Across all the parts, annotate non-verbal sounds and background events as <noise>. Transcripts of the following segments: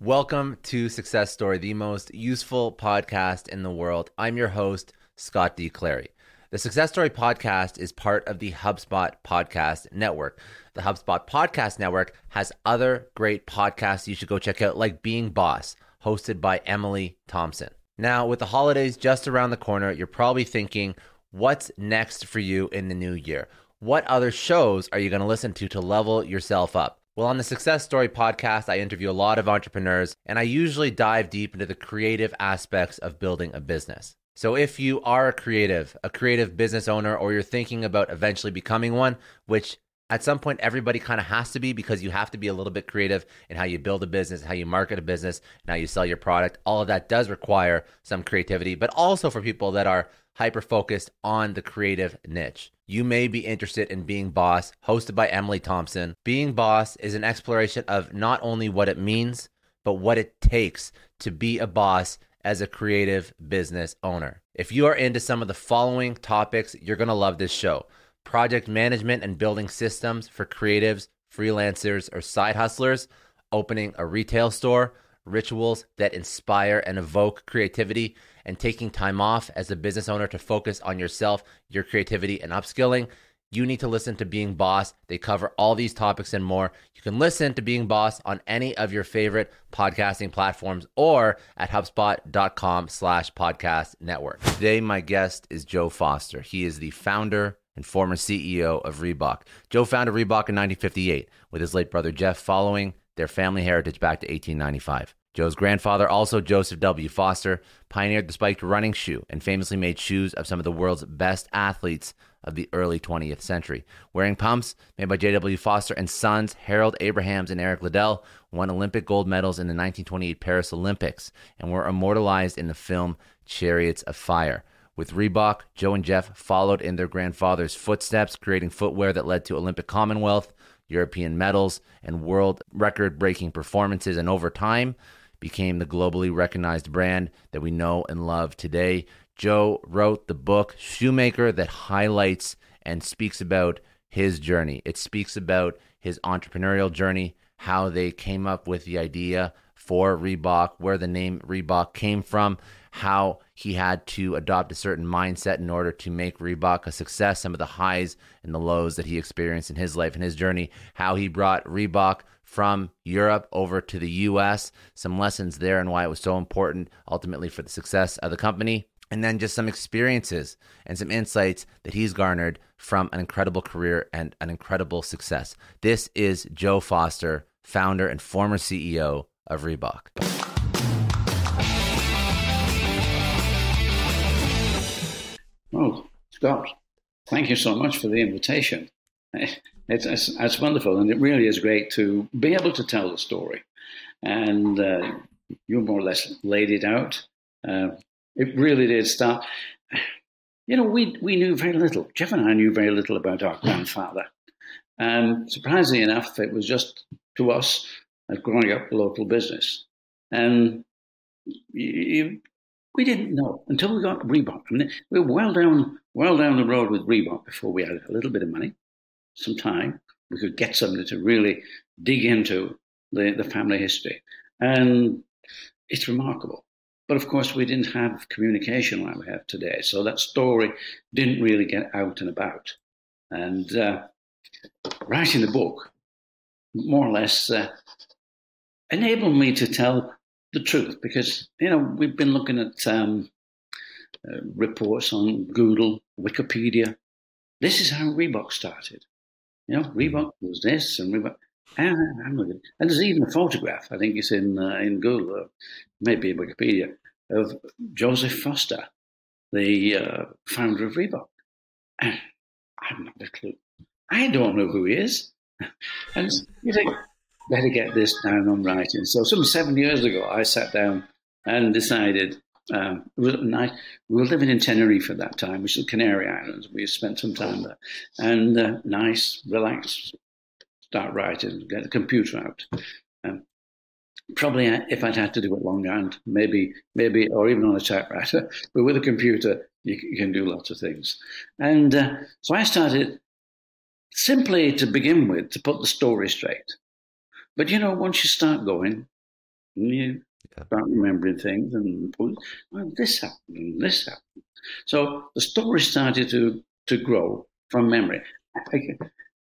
Welcome to Success Story, the most useful podcast in the world. I'm your host, Scott D. Clary. The Success Story podcast is part of the HubSpot podcast network. The HubSpot podcast network has other great podcasts you should go check out, like Being Boss, hosted by Emily Thompson. Now, with the holidays just around the corner, you're probably thinking, what's next for you in the new year? What other shows are you going to listen to to level yourself up? Well, on the Success Story podcast, I interview a lot of entrepreneurs and I usually dive deep into the creative aspects of building a business. So, if you are a creative, a creative business owner, or you're thinking about eventually becoming one, which at some point everybody kind of has to be because you have to be a little bit creative in how you build a business, how you market a business, and how you sell your product. All of that does require some creativity, but also for people that are hyper focused on the creative niche. You may be interested in Being Boss, hosted by Emily Thompson. Being Boss is an exploration of not only what it means, but what it takes to be a boss as a creative business owner. If you are into some of the following topics, you're going to love this show project management and building systems for creatives, freelancers, or side hustlers, opening a retail store, rituals that inspire and evoke creativity, and taking time off as a business owner to focus on yourself, your creativity, and upskilling, you need to listen to Being Boss. They cover all these topics and more. You can listen to Being Boss on any of your favorite podcasting platforms or at HubSpot.com slash podcast network. Today, my guest is Joe Foster. He is the founder and former CEO of Reebok. Joe founded Reebok in 1958 with his late brother Jeff following their family heritage back to 1895. Joe's grandfather, also Joseph W. Foster, pioneered the spiked running shoe and famously made shoes of some of the world's best athletes of the early 20th century. Wearing pumps made by J.W. Foster and sons Harold Abrahams and Eric Liddell won Olympic gold medals in the 1928 Paris Olympics and were immortalized in the film Chariots of Fire. With Reebok, Joe and Jeff followed in their grandfather's footsteps, creating footwear that led to Olympic Commonwealth, European medals, and world record breaking performances. And over time, became the globally recognized brand that we know and love today. Joe wrote the book Shoemaker that highlights and speaks about his journey. It speaks about his entrepreneurial journey, how they came up with the idea for Reebok, where the name Reebok came from, how he had to adopt a certain mindset in order to make Reebok a success, some of the highs and the lows that he experienced in his life and his journey, how he brought Reebok from Europe over to the US, some lessons there and why it was so important ultimately for the success of the company. And then just some experiences and some insights that he's garnered from an incredible career and an incredible success. This is Joe Foster, founder and former CEO of Reebok. Oh, Scott, thank you so much for the invitation. <laughs> It's, it's, it's, wonderful, and it really is great to be able to tell the story. And uh, you more or less laid it out. Uh, it really did start. You know, we we knew very little. Jeff and I knew very little about our grandfather, and surprisingly enough, it was just to us as growing up local business, and you, we didn't know until we got Reebok. I mean, we were well down well down the road with Reebok before we had a little bit of money some time, we could get somebody to really dig into the, the family history. And it's remarkable. But of course, we didn't have communication like we have today. So that story didn't really get out and about. And uh, writing the book more or less uh, enabled me to tell the truth because, you know, we've been looking at um, uh, reports on Google, Wikipedia. This is how Reebok started. You know, Reebok was this and Reebok. And, and there's even a photograph, I think it's in uh, in Google, or maybe in Wikipedia, of Joseph Foster, the uh, founder of Reebok. And I have not a clue. I don't know who he is. <laughs> and you think, better get this down on writing. So some seven years ago, I sat down and decided um, it was nice. We were living in Tenerife at that time, which is the Canary Islands. We spent some time there, and uh, nice, relaxed, start writing, get the computer out. Um, probably uh, if I'd had to do it longhand, maybe, maybe, or even on a typewriter. <laughs> But with a computer, you, you can do lots of things. And uh, so I started simply to begin with to put the story straight. But you know, once you start going, you start remembering things, and well, this happened, and this happened. So the story started to to grow from memory. I,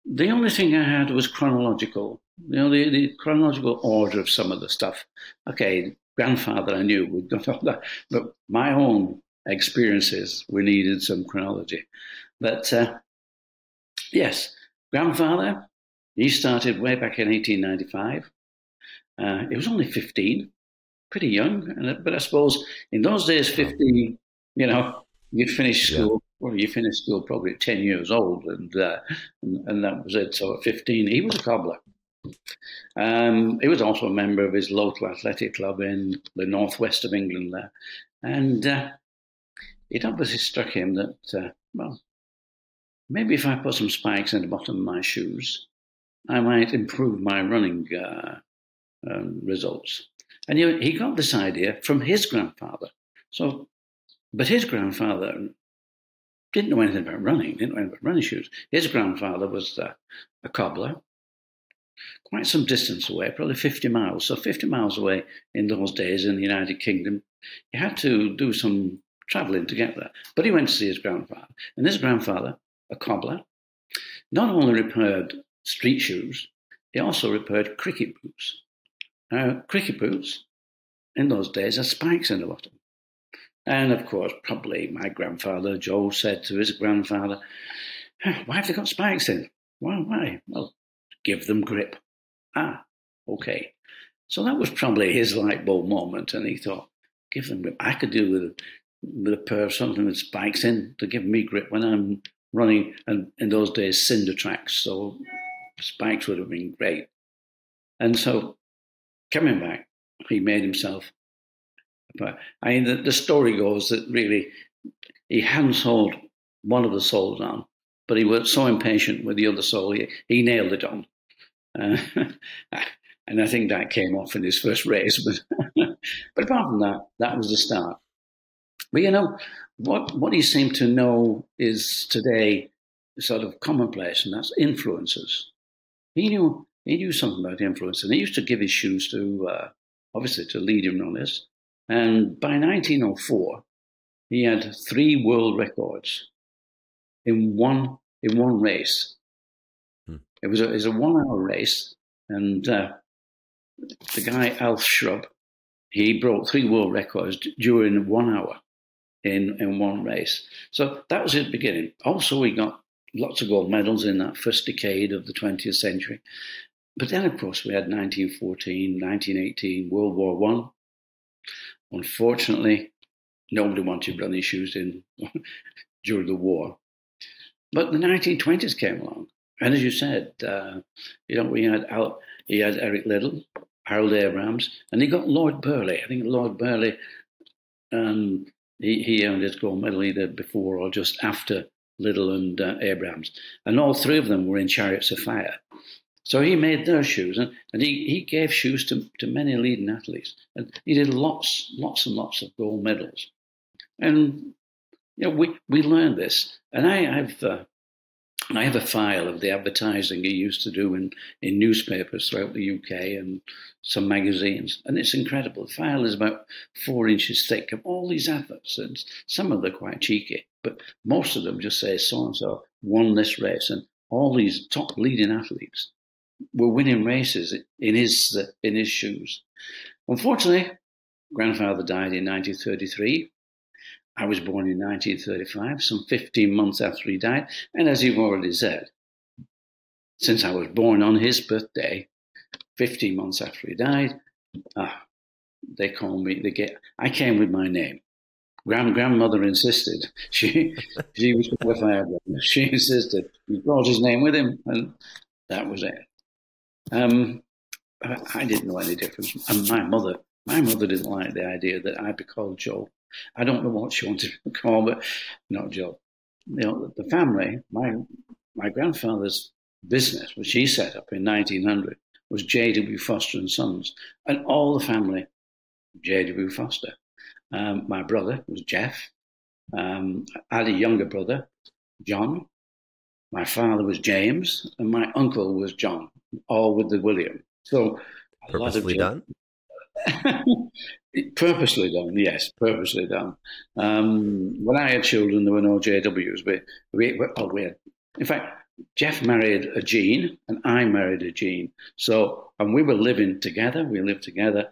the only thing I had was chronological. You know, the, the chronological order of some of the stuff. Okay, grandfather, I knew we'd got all that, but my own experiences we needed some chronology. But uh, yes, grandfather, he started way back in 1895. Uh, was only 15, pretty young, but I suppose in those days, 15, you know, you'd finish school. Yeah well, you finished school probably at 10 years old, and, uh, and, and, that was it. So at 15, he was a cobbler. Um, he was also a member of his local athletic club in the northwest of England there. And uh, it obviously struck him that, uh, well, maybe if I put some spikes in the bottom of my shoes, I might improve my running uh, um, results. And he, he got this idea from his grandfather. So, but his grandfather didn't know anything about running, didn't know anything about running shoes. His grandfather was uh, a cobbler, quite some distance away, probably 50 miles. So 50 miles away in those days in the United Kingdom, he had to do some travelling to get there. But he went to see his grandfather. And his grandfather, a cobbler, not only repaired street shoes, he also repaired cricket boots. Now, cricket boots in those days had spikes in the bottom. And of course, probably my grandfather, Joe, said to his grandfather, Why have they got spikes in? Why? Why? Well, give them grip. Ah, okay. So that was probably his light bulb moment. And he thought, Give them grip. I could do with, with a pair of something with spikes in to give me grip when I'm running. And in those days, cinder tracks. So spikes would have been great. And so coming back, he made himself but I mean, the, the story goes that really he hadn't sold one of the soles on, but he was so impatient with the other sole, he, he nailed it on. Uh, <laughs> and I think that came off in his first race. But, <laughs> but apart from that, that was the start. But you know, what, what he seemed to know is today sort of commonplace, and that's influences. He knew he knew something about influence, and he used to give his shoes to, uh, obviously, to lead him on this. And by 1904, he had three world records in one in one race. Hmm. It was a, it was a one hour race, and uh, the guy Alf Shrubb, he broke three world records during one hour in in one race. So that was his beginning. Also, he got lots of gold medals in that first decade of the 20th century. But then, of course, we had 1914, 1918, World War One, Unfortunately, nobody wanted running shoes in <laughs> during the war. But the 1920s came along, and as you said, uh, you know, we had Al, he had Eric Liddell, Harold Abrahams, and he got Lord Burghley. I think Lord Burghley, um, he, he earned his gold medal either before or just after Liddell and uh, Abrahams, and all three of them were in Chariots of Fire. So he made those shoes, and, and he, he gave shoes to, to many leading athletes. And he did lots, lots and lots of gold medals. And you know, we, we learned this. And I have uh, I have a file of the advertising he used to do in, in newspapers throughout the UK and some magazines. And it's incredible. The file is about four inches thick of all these adverts. And some of them are quite cheeky, but most of them just say so and so won this race. And all these top leading athletes were winning races in his in his shoes. Unfortunately, grandfather died in 1933, I was born in 1935, some 15 months after he died. And as you've already said, since I was born on his birthday, 15 months after he died, ah, they call me, they get, I came with my name. Grand, grandmother insisted. <laughs> She she was qualified. She insisted. He brought his name with him, and that was it. Um, I, didn't know any difference. And my mother, my mother didn't like the idea that I'd be called Joe. I don't know what she wanted to call, but not Joe. You know, the family, my my grandfather's business, which he set up in 1900, was J.W. Foster and Sons, and all the family, J.W. Foster. Um, my brother was Jeff. Um, I had a younger brother, John. My father was James, and my uncle was John, all with the William. So, purposely done. <laughs> purposely done, yes, purposely done. Um, when I had children, there were no JWs, but we, oh, we had, in fact, Jeff married a Jean, and I married a Jean. So, and we were living together. We lived together,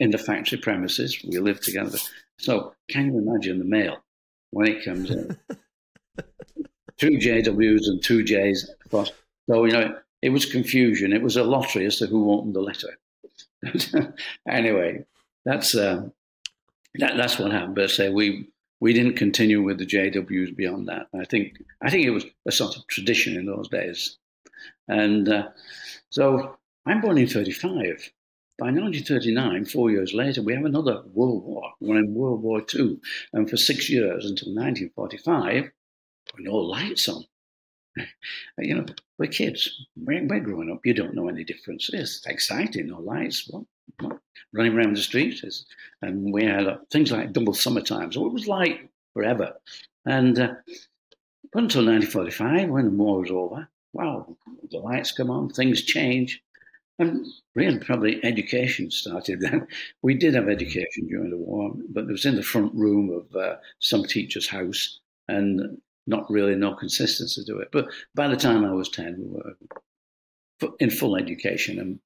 in the factory premises. We live together. So can you imagine the mail when it comes in? <laughs> two JWs and two Js. So, you know, it was confusion. It was a lottery as to who opened the letter. <laughs> anyway, that's uh, that, that's what happened. But say we we didn't continue with the JWs beyond that. I think I think it was a sort of tradition in those days. And uh, so I'm born in 35. By 1939, four years later, we have another World War. We're in World War II. And for six years until 1945, no lights on. <laughs> you know, we're kids. We're, we're, growing up. You don't know any difference. It's exciting. No lights. What? what? Running around the streets. And we had uh, things like double summertime. So it was like forever. And uh, until 1945, when the war was over, wow, the lights come on, things change. And really, probably education started then. <laughs> We did have education during the war, but it was in the front room of uh, some teacher's house and not really no consistency to it. But by the time I was 10, we were in full education. And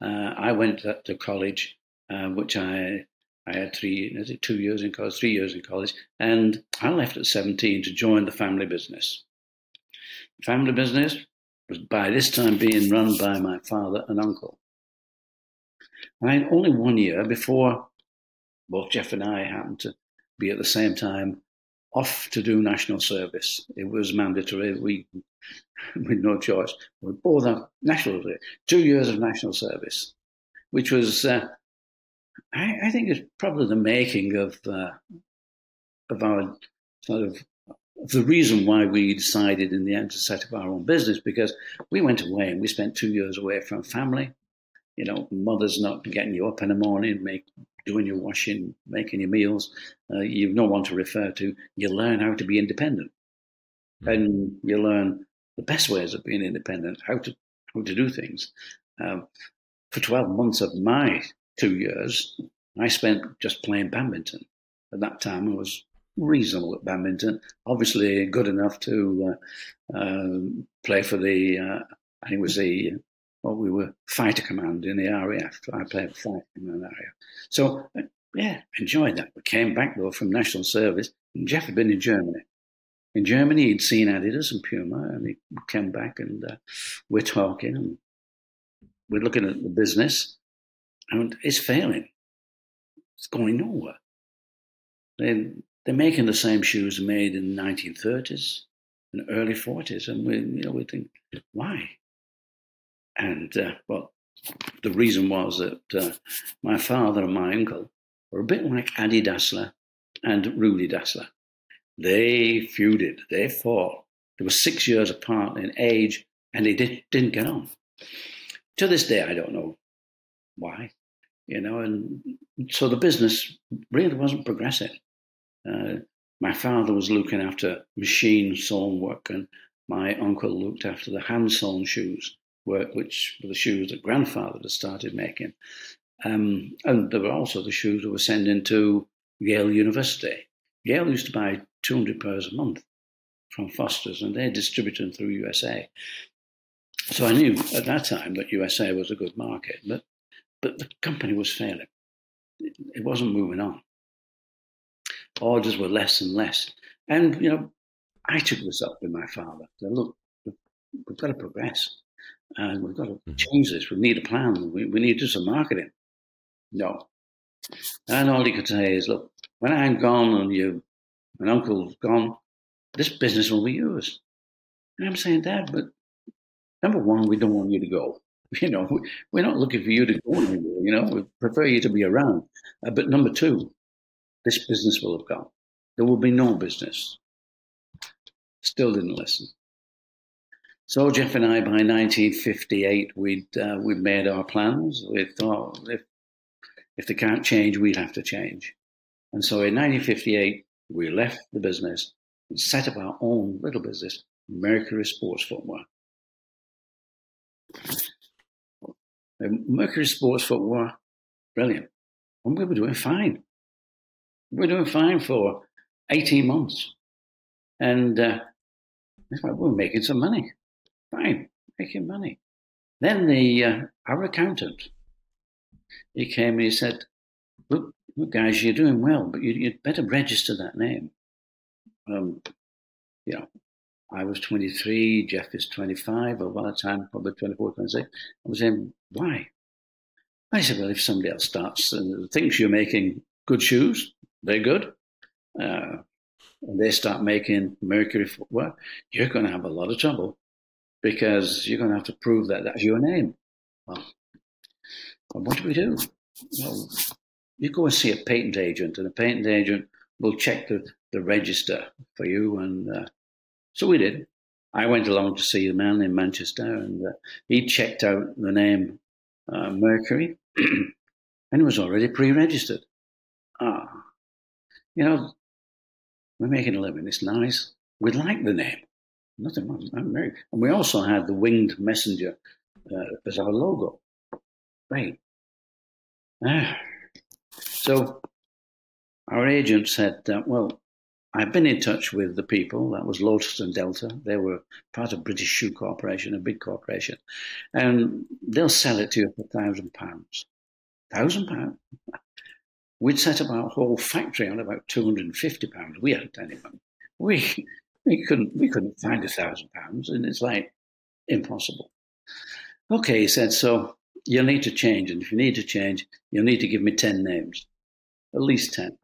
uh, I went to college, uh, which I I had three, two years in college, three years in college, and I left at 17 to join the family business. Family business was by this time being run by my father and uncle. I had only one year before both Jeff and I happened to be at the same time off to do national service. It was mandatory. We, <laughs> with no choice, we both have national two years of national service, which was, uh, I, I, think, is probably the making of uh, of our sort of the reason why we decided in the end to set up our own business because we went away and we spent two years away from family. You know, mother's not getting you up in the morning, make doing your washing, making your meals. Uh, you've no one to refer to. You learn how to be independent, mm-hmm. and you learn the best ways of being independent, how to how to do things. Um, for twelve months of my two years, I spent just playing badminton. At that time, I was reasonable at badminton. Obviously, good enough to uh, uh, play for the. Uh, I think it was the. Well, we were fighter command in the RAF. I played fighter command area. So uh, yeah, enjoyed that. We came back though from national service. And Jeff had been in Germany. In Germany, he'd seen Adidas and Puma, and he came back, and uh, we're talking, and we're looking at the business, and it's failing. It's going nowhere. Then they're making the same shoes made in the 1930s and early 40s, and we, you know, we think, why? And uh, well, the reason was that uh, my father and my uncle were a bit like Adi Dassler and Rudi Dassler. They feuded, they fought. They were six years apart in age, and they did, didn't get on. To this day, I don't know why, you know, and so the business really wasn't progressing. Uh, my father was looking after machine sewn work, and my uncle looked after the hand sewn shoes work, which were the shoes that grandfather had started making. Um, and there were also the shoes that were sending to Yale University. Yale used to buy 200 pairs a month from Foster's, and they distributed them through USA. So I knew at that time that USA was a good market, but but the company was failing. It wasn't moving on. orders were less and less. And, you know, I took this up with my father. Said, look, we've got to progress and we've got to mm-hmm. change this. We need a plan. We, we need to do some marketing. No. And all he could say is, look, when I'm gone and you, and uncle's gone, this business will be yours. And I'm saying, Dad, but number one, we don't want you to go. <laughs> You know, we're not looking for you to go anywhere. You know, we prefer you to be around. Uh, but number two, this business will have gone. There will be no business. Still didn't listen. So Jeff and I, by 1958, we'd uh, we'd made our plans. We thought if if they can't change, we'd have to change. And so in 1958, we left the business and set up our own little business, Mercury Sports Footwear. Mercury Sports Footwear, brilliant. And we were doing fine. We were doing fine for 18 months. And uh, we were making some money. Fine, making money. Then the uh, our accountant, he came and he said, look, look guys, you're doing well, but you, would better register that name. Um, you know, I was 23, Jeff is 25, or by the time probably 24, 26. I was saying, why? I said, well, if somebody else starts and thinks you're making good shoes, they're good, uh, and they start making Mercury footwear, you're going to have a lot of trouble because you're going to have to prove that that's your name. Well, what do we do? Well, you go and see a patent agent, and the patent agent will check the, the register for you, and uh, so we did. I went along to see the man in Manchester, and uh, he checked out the name uh, Mercury, <clears throat> and it was already pre-registered. Ah, you know, we're making a living. It's nice. We like the name. Nothing. I'm And we also had the winged messenger uh, as our logo. Right. Ah. So our agent said, uh, well, I've been in touch with the people. That was Lotus and Delta. They were part of British Shoe Corporation, a big corporation, and they'll sell it to you for thousand pounds. Thousand pounds. We'd set up our whole factory on about two hundred and fifty pounds. We hadn't any money. We we couldn't we couldn't find a thousand pounds, and it's like impossible. Okay, he said. So you'll need to change, and if you need to change, you'll need to give me ten names, at least ten.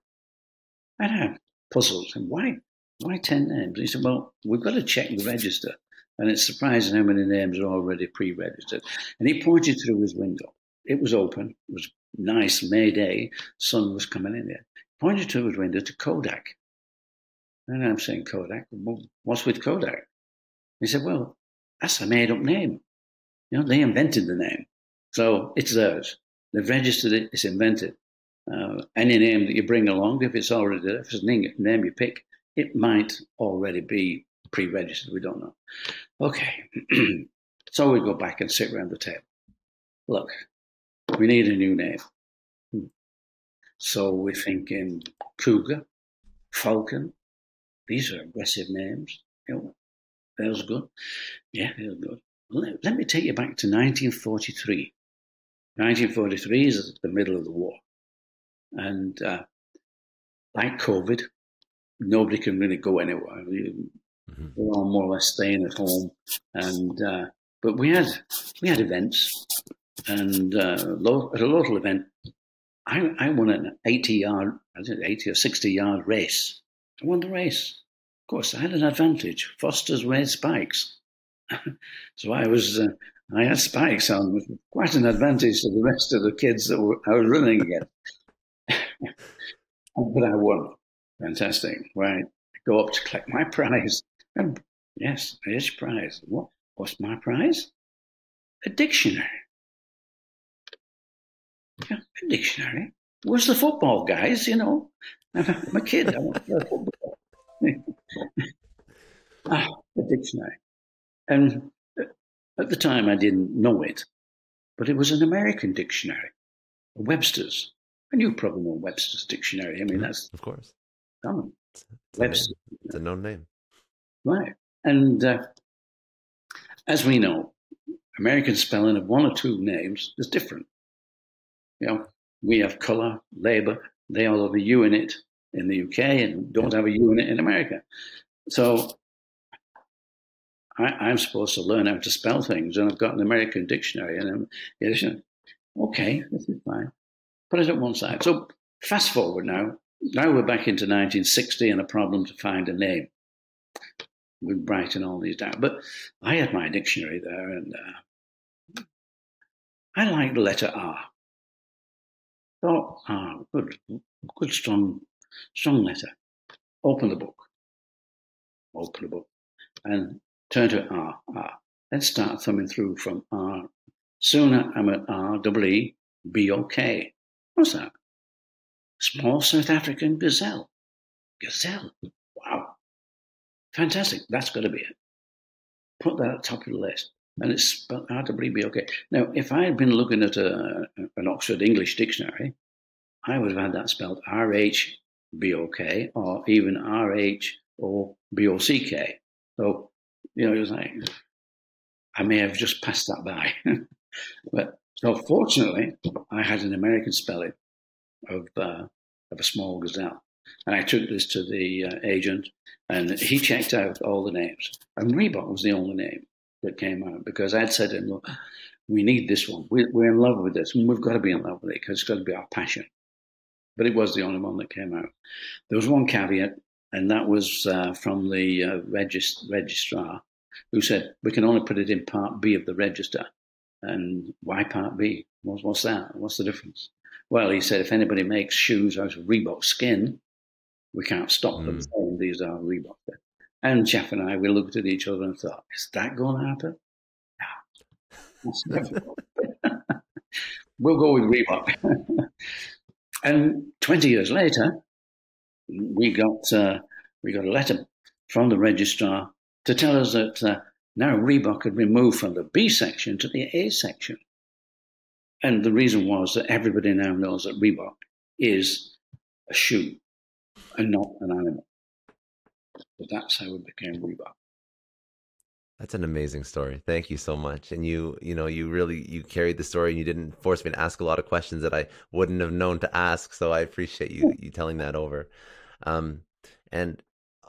And I'm puzzled. And why? Why 10 names? He said, Well, we've got to check the register. And it's surprising how many names are already pre registered. And he pointed through his window. It was open. It was nice May day. Sun was coming in there. Pointed through his window to Kodak. And I'm saying, Kodak? Well, what's with Kodak? He said, Well, that's a made up name. You know, they invented the name. So it's theirs. They've registered it, it's invented. Uh, any name that you bring along, if it's already there, if it's a name you pick, it might already be pre-registered. We don't know. Okay, <clears throat> so we go back and sit around the table. Look, we need a new name. Hmm. So we're thinking Cougar, Falcon. These are aggressive names. You know, those good. Yeah, they're good. Let, let me take you back to 1943. 1943 is the middle of the war. And uh, like COVID, nobody can really go anywhere. Mm-hmm. We're all more or less staying at home. And uh, but we had we had events, and uh, lo- at a local event, I, I won an eighty yard, I think eighty or sixty yard race. I won the race. Of course, I had an advantage. Foster's red spikes, <laughs> so I was uh, I had spikes on, quite an advantage to the rest of the kids that were, I was running against. <laughs> but I won. Fantastic. Right. I go up to collect my prize. And yes, your prize. What, what's my prize? A dictionary. Yeah, a dictionary. Where's the football, guys? You know, I'm a kid. I want to play football. <laughs> ah, a dictionary. And at the time, I didn't know it, but it was an American dictionary, Webster's. And you probably know Webster's dictionary. I mean, mm-hmm. that's of course common. It's, it's Webster. A it's a known name, right? And uh, as we know, American spelling of one or two names is different. You know, we have color, labor. They all have a U in it. In the UK and don't have a unit in America. So I, am supposed to learn how to spell things, and I've got an American dictionary, and I'm okay, this is fine. Put it at one side. So fast forward now. Now we're back into 1960 and a problem to find a name. We brighten all these down. But I had my dictionary there, and uh, I like the letter R. Thought, ah, good, good, strong, strong letter. Open the book. Open the book. And turn to R, R. Let's start thumbing through from R. Sooner I'm at R, double E, B, O, K. What's that? Small South African gazelle. Gazelle. Wow. Fantastic. That's got to be it. Put that at the top of the list. And it's spelled R, double E, B, O, K. Now, if I had been looking at a, an Oxford English dictionary, I would have had that spelled R, H, B, O, K, or even RH or BOCK. So you know, it was like, I may have just passed that by. <laughs> but so fortunately, I had an American spelling of, uh, of a small gazelle. And I took this to the uh, agent, and he checked out all the names. And Reebok was the only name that came out because I'd said to him, Look, we need this one. We're in love with this, and we've got to be in love with it because it's got to be our passion. But it was the only one that came out. There was one caveat, and that was uh, from the uh, regist- registrar who said we can only put it in Part B of the register. And why Part B? What's, what's that? What's the difference? Well, he said if anybody makes shoes out of Reebok skin, we can't stop them mm. saying these are Reebok. And Jeff and I, we looked at each other and thought, is that going to happen? <laughs> Yeah. <laughs> we'll go with Reebok. <laughs> and 20 years later, we got, uh, we got a letter from the registrar to tell us that uh, now Reebok had been moved from the B section to the A section. And the reason was that everybody now knows that Reebok is a shoe and not an animal. So that's how it became Reebok. That's an amazing story. Thank you so much. And you, you know, you really you carried the story and you didn't force me to ask a lot of questions that I wouldn't have known to ask. So I appreciate you you telling that over. Um, and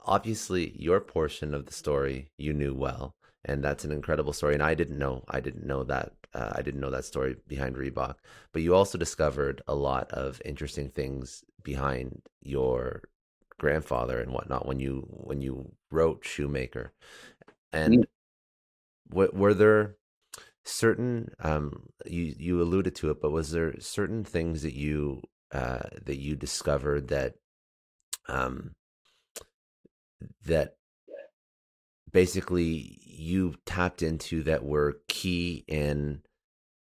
obviously your portion of the story you knew well and that's an incredible story and i didn't know i didn't know that uh, i didn't know that story behind reebok but you also discovered a lot of interesting things behind your grandfather and whatnot when you when you wrote shoemaker and. Were there certain um you you alluded to it but was there certain things that you uh that you discovered that um that basically you tapped into that were key in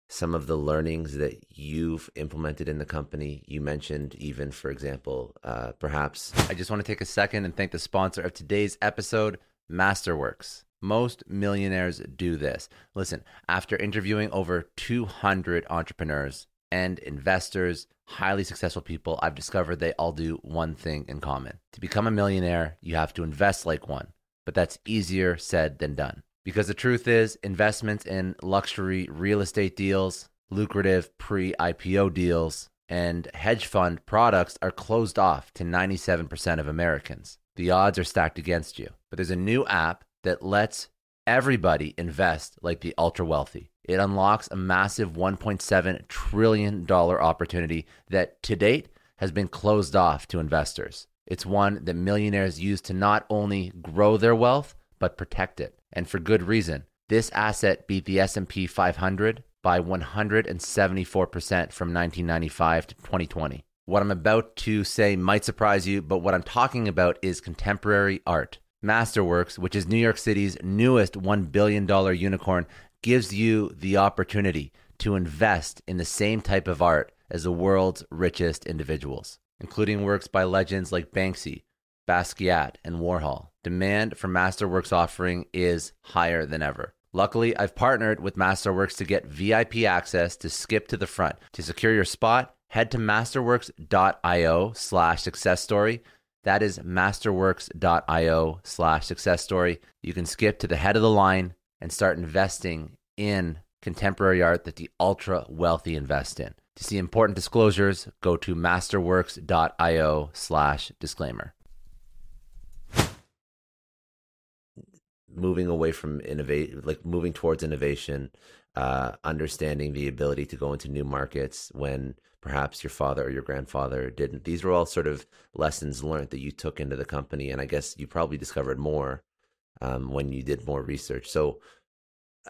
some of the learnings that you've implemented in the company. You mentioned, even for example, uh, perhaps. I just want to take a second and thank the sponsor of today's episode, Masterworks. Most millionaires do this. Listen, after interviewing over 200 entrepreneurs and investors, highly successful people, I've discovered they all do one thing in common. To become a millionaire, you have to invest like one, but that's easier said than done. Because the truth is, investments in luxury real estate deals, lucrative pre IPO deals, and hedge fund products are closed off to 97% of Americans. The odds are stacked against you. But there's a new app that lets everybody invest like the ultra wealthy. It unlocks a massive $1.7 trillion opportunity that to date has been closed off to investors. It's one that millionaires use to not only grow their wealth, but protect it. And for good reason. This asset beat the S&P 500 by 174% from 1995 to 2020. What I'm about to say might surprise you, but what I'm talking about is contemporary art. Masterworks, which is New York City's newest $1 billion unicorn, gives you the opportunity to invest in the same type of art as the world's richest individuals, including works by legends like Banksy, Basquiat, and Warhol. Demand for Masterworks offering is higher than ever. Luckily, I've partnered with Masterworks to get VIP access to skip to the front. To secure your spot, head to masterworks.io slash success story. That is masterworks.io slash success story. You can skip to the head of the line and start investing in contemporary art that the ultra wealthy invest in. To see important disclosures, go to masterworks.io slash disclaimer. Moving away from innovate, like moving towards innovation, uh, understanding the ability to go into new markets when perhaps your father or your grandfather didn't. These were all sort of lessons learned that you took into the company, and I guess you probably discovered more um, when you did more research. So,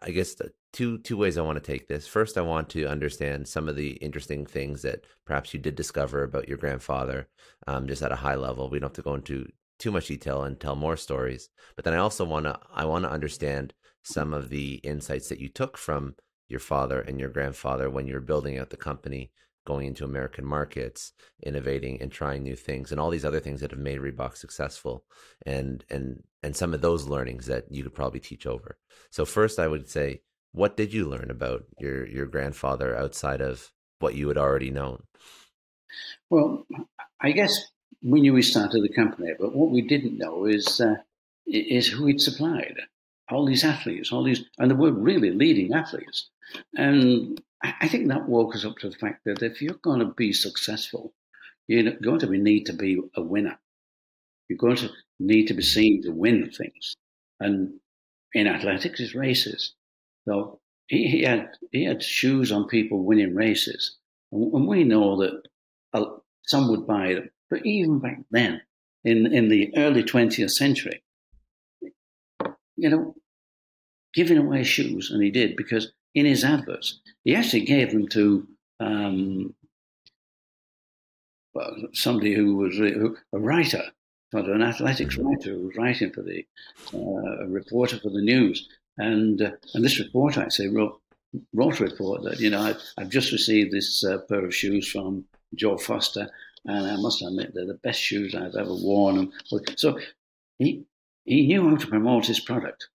I guess two two ways I want to take this. First, I want to understand some of the interesting things that perhaps you did discover about your grandfather, um, just at a high level. We don't have to go into too much detail and tell more stories, but then I also want to I want to understand some of the insights that you took from your father and your grandfather when you were building out the company going into American markets, innovating and trying new things, and all these other things that have made Reebok successful, and and and some of those learnings that you could probably teach over. So first, I would say, what did you learn about your your grandfather outside of what you had already known? Well, I guess we knew we started the company, but what we didn't know is uh, is who he'd supplied. All these athletes, all these, and they were really leading athletes. And I think that woke us up to the fact that if you're going to be successful, you're going to need to be a winner. You're going to need to be seen to win things. And in athletics, it's races. So he, he had he had shoes on people winning races, and we know that uh, some would buy them. But even back then, in in the early 20th century, you know, giving away shoes, and he did because in his adverts. He actually gave them to um, well, somebody who was a writer, an athletics writer who was writing for the uh, a reporter for the news, and uh, and this reporter actually wrote wrote a report that you know I've, I've just received this uh, pair of shoes from Joe Foster, and I must admit they're the best shoes I've ever worn. So he he knew how to promote his product.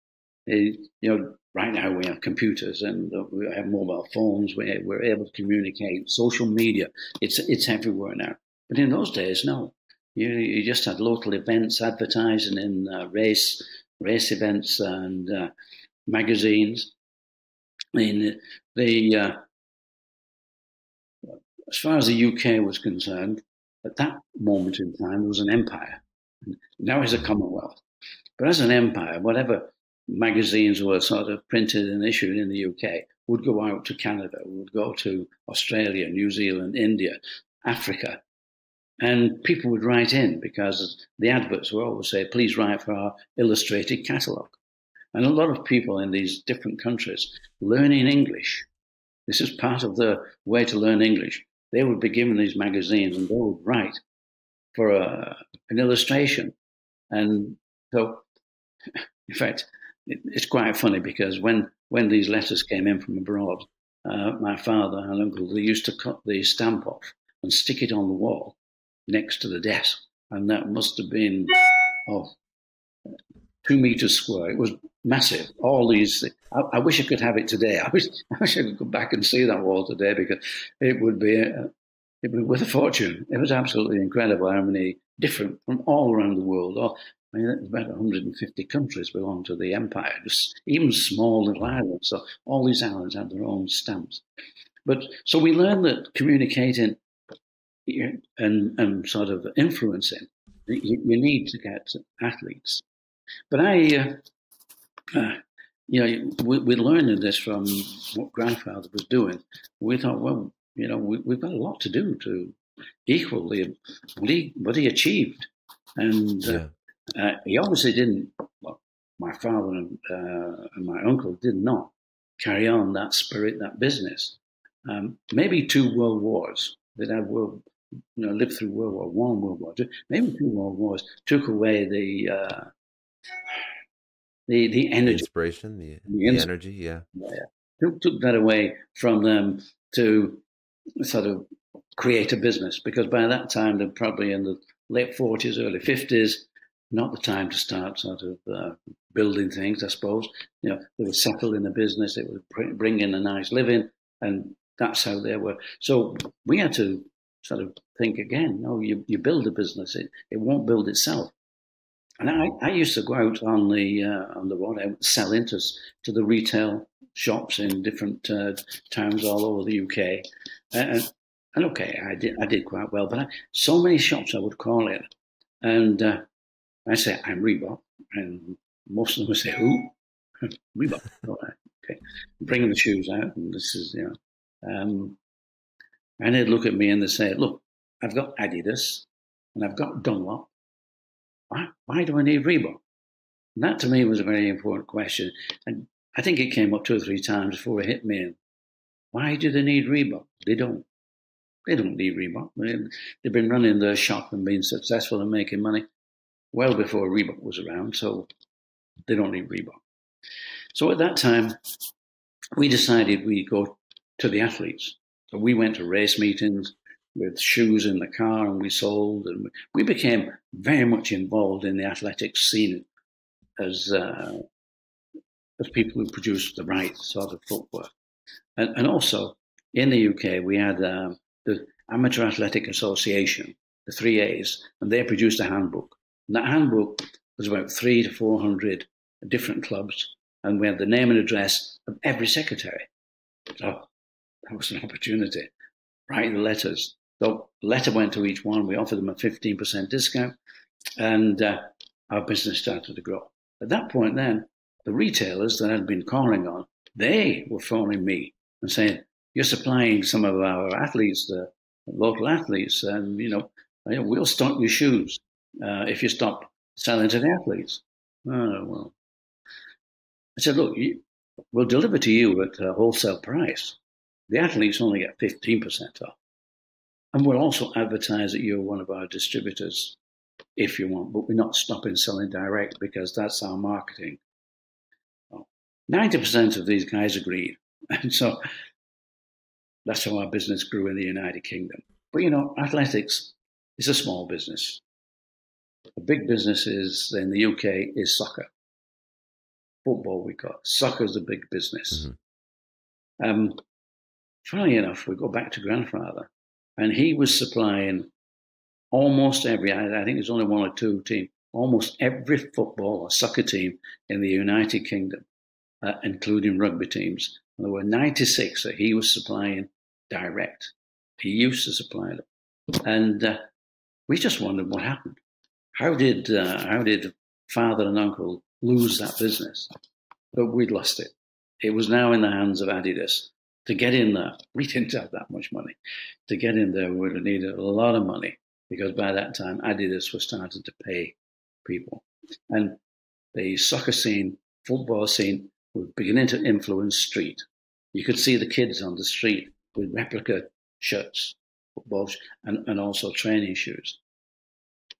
He, you know, right now we have computers and we have mobile phones. We're, we're able to communicate. Social media, it's it's everywhere now. But in those days, no. You you just had local events advertising in uh, race race events and uh, magazines. In the uh, as far as the UK was concerned, at that moment in time, it was an empire. Now it's a commonwealth. But as an empire, whatever magazines were sort of printed and issued in the UK would go out to Canada, would go to Australia, New Zealand, India, Africa. And people would write in because the adverts would always say, please write for our illustrated catalogue. And a lot of people in these different countries learning English. This is part of the way to learn English. They would be given these magazines and they would write for a, an illustration. And so, <laughs> in fact, it's quite funny because when, when these letters came in from abroad, uh, my father and uncle they used to cut the stamp off and stick it on the wall next to the desk, and that must have been oh two meters square. It was massive. All these, I, I, wish I could have it today. <laughs> I wish, I wish I could go back and see that wall today because it would be, uh, it be worth a fortune. It was absolutely incredible how many different from all around the world, all, I mean, about 150 countries belong to the empire, just even small little islands. So all these islands have their own stamps. But so we learn that communicating and, and sort of influencing, you, you need to get athletes. But I, uh, uh, you know, we, we learned this from what grandfather was doing. We thought, well, you know, we, have got a lot to do to equal the, what he, what he achieved. And uh, uh, he obviously didn't, well, my father and, uh, and, my uncle did not carry on that spirit, that business. Um, maybe two world wars that had world, you know, lived through World War One, World War Two, maybe two world wars took away the uh, the the energy, inspiration, the, the, the energy, yeah. yeah, Took, took that away from them to sort of create a business because by that time they're probably in the late forties, early fifties not the time to start sort of uh, building things, I suppose. You know, they were settled in a business, it would bring in a nice living, and that's how they were. So we had to sort of think again. No, you, you build a business, it, it won't build itself. And I, I used to go out on the uh, on the road, I would sell into to the retail shops in different uh, towns all over the UK, and and okay, I did I did quite well, but I, so many shops I would call in, and uh, I say I'm Reebok, and most of them say who <laughs> Reebok. okay, bringing the shoes out, and this is you know, um, and they'd look at me and they'd say, look, I've got Adidas and I've got Dunlop. Why, why do I need Reebok? And that to me was a very important question, and I think it came up two or three times before it hit me. Why do they need Reebok? They don't. They don't need Reebok. They've been running their shop and being successful and making money well before Reebok was around, so they don't need Reebok. So at that time, we decided we'd go to the athletes. So we went to race meetings with shoes in the car and we sold and we became very much involved in the athletics scene as uh, as people who produced the right sort of footwear. And, and also in the UK, we had um, the Amateur Athletic Association, the three A's, and they produced a handbook. And that handbook was about three to 400 different clubs, and we had the name and address of every secretary. So that was an opportunity. Write the letters. So letter went to each one. We offered them a 15% discount, and uh, our business started to grow. At that point, then, the retailers that I'd been calling on, they were phoning me and saying, you're supplying some of our athletes, the local athletes, and you know, we'll stock your shoes uh, if you stop selling to the athletes. Oh well, I said, look, we'll deliver to you at a wholesale price. The athletes only get fifteen percent off, and we'll also advertise that you're one of our distributors if you want, but we're not stopping selling direct because that's our marketing. Ninety percent of these guys agreed, <laughs> and so that's how our business grew in the United Kingdom. But you know, athletics is a small business. A big business is in the UK is soccer. Football we got. Soccer's a big business. Mm-hmm. Um, funnily enough, we go back to grandfather, and he was supplying almost every. I think there's only one or two teams. Almost every football or soccer team in the United Kingdom, uh, including rugby teams. And there were 96 that he was supplying direct. He used to supply them, and uh, we just wondered what happened. How did uh, how did father and uncle lose that business? But we'd lost it. It was now in the hands of Adidas. To get in there, <laughs> we didn't have that much money. To get in there, we would have needed a lot of money because by that time Adidas was starting to pay people, and the soccer scene, football scene, was beginning to influence street. You could see the kids on the street with replica shirts, footballs, and, and also training shoes.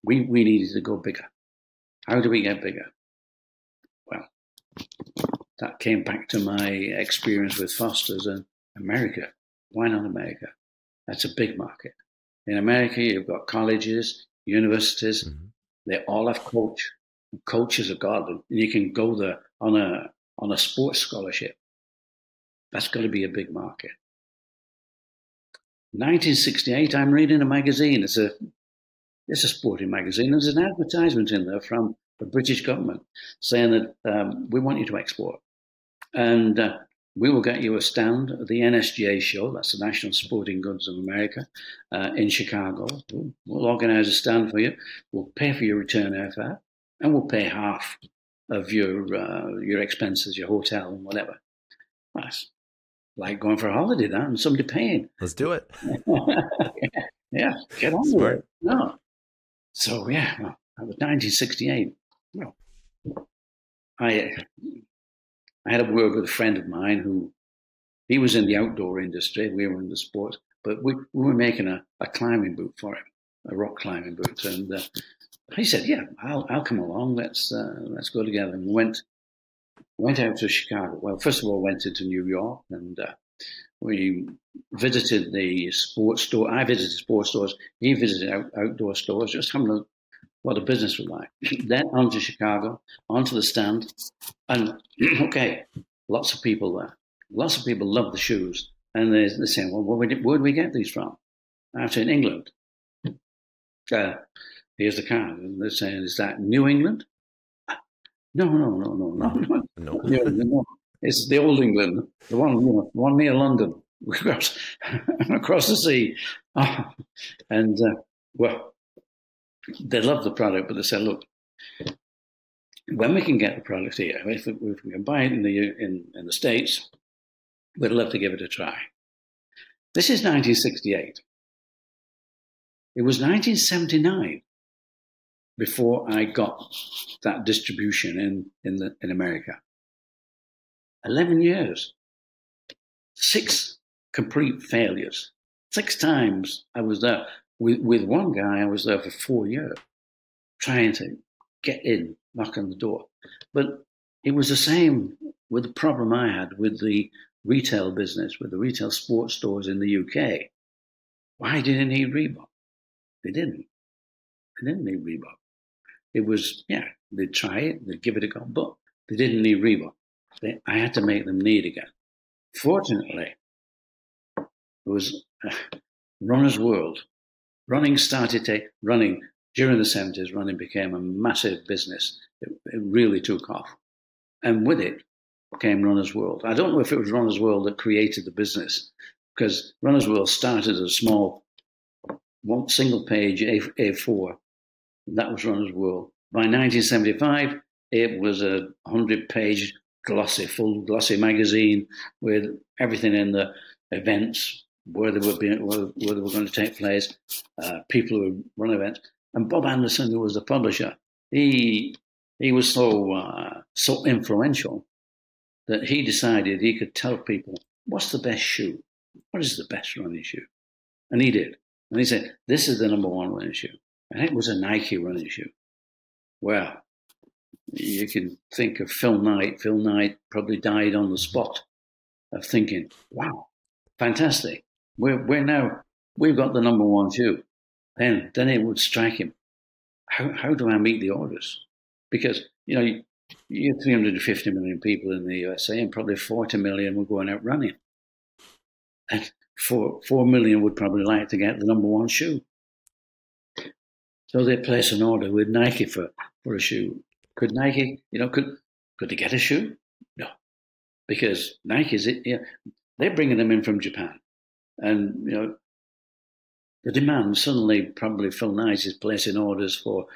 We, we needed to go bigger. How do we get bigger? Well, that came back to my experience with Foster's and America. Why not America? That's a big market. In America, you've got colleges, universities, mm-hmm. they all have coach. Coaches are God, and you can go there on a on a sports scholarship. That's got to be a big market. 1968, I'm reading a magazine. It's a it's a sporting magazine. There's an advertisement in there from the British government saying that um, we want you to export, and uh, we will get you a stand at the NSGA show. That's the National Sporting Goods of America uh, in Chicago. We'll, we'll organise a stand for you. We'll pay for your return airfare, and we'll pay half of your uh, your expenses, your hotel and whatever. That's like going for a holiday then and somebody paying. Let's do it. <laughs> yeah, get on Smart. with it. No. So yeah, well, that was 1968. Well, I I had a word with a friend of mine who he was in the outdoor industry. We were in the sports, but we, we were making a, a climbing boot for him, a rock climbing boot, and uh, he said, "Yeah, I'll I'll come along. Let's uh, let's go together." And we went went out to Chicago. Well, first of all, went into New York and uh, we visited the sports store. I visited sports stores. He visited out, outdoor stores, just having a look what a business was like. <laughs> then on to Chicago, onto the stand, and <clears throat> okay, lots of people there. Lots of people love the shoes, and they're, they're saying, "Well, where, where do we get these from?" Out in England. Uh, here's the card, and they're saying, "Is that New England?" No, no, no, no, no, no. no. <laughs> no. It's the old England, the one, you know, one near London. <laughs> across, across the sea. <laughs> And, uh, well, they love the product, but they said, look, when we can get the product here, if, if we can buy it in the, in, in the States, we'd love to give it a try. This is 1968. It was 1979 before I got that distribution in, in, the, in America. 11 years, six complete failures. Six times I was there. With, with one guy, I was there for four years trying to get in, knock on the door. But it was the same with the problem I had with the retail business, with the retail sports stores in the UK. Why did they need Reebok? They didn't. They didn't need Reebok. It was, yeah, they'd try it, they'd give it a go, but they didn't need Reebok. They, I had to make them need again. Fortunately, it was uh, runner's world. Running started to, running during the 70s, running became a massive business. It, it really took off. And with it came Runner's World. I don't know if it was Runner's World that created the business, because Runner's World started as a small, one single page A, A4 that was Runner's World. By 1975, it was a 100 page glossy, full glossy magazine with everything in the events, where they were being, where, where they were going to take place, uh, people who run events. And Bob Anderson, who was the publisher, he he was so uh, so influential that he decided he could tell people what's the best shoe, what is the best running shoe, and he did. And he said, "This is the number one running shoe." and it was a Nike running shoe. Well, you can think of Phil Knight. Phil Knight probably died on the spot of thinking, wow, fantastic. We're, we're now, we've got the number one shoe. Then, then it would strike him. How, how do I meet the orders? Because, you know, you, you have 350 million people in the USA and probably 40 million were going out running. And four, 4 million would probably like to get the number one shoe. So they place an order with Nike for, for a shoe. Could Nike, you know, could could they get a shoe? No, because Nike's it. Yeah, they're bringing them in from Japan, and you know, the demand suddenly probably Phil Knight is placing orders for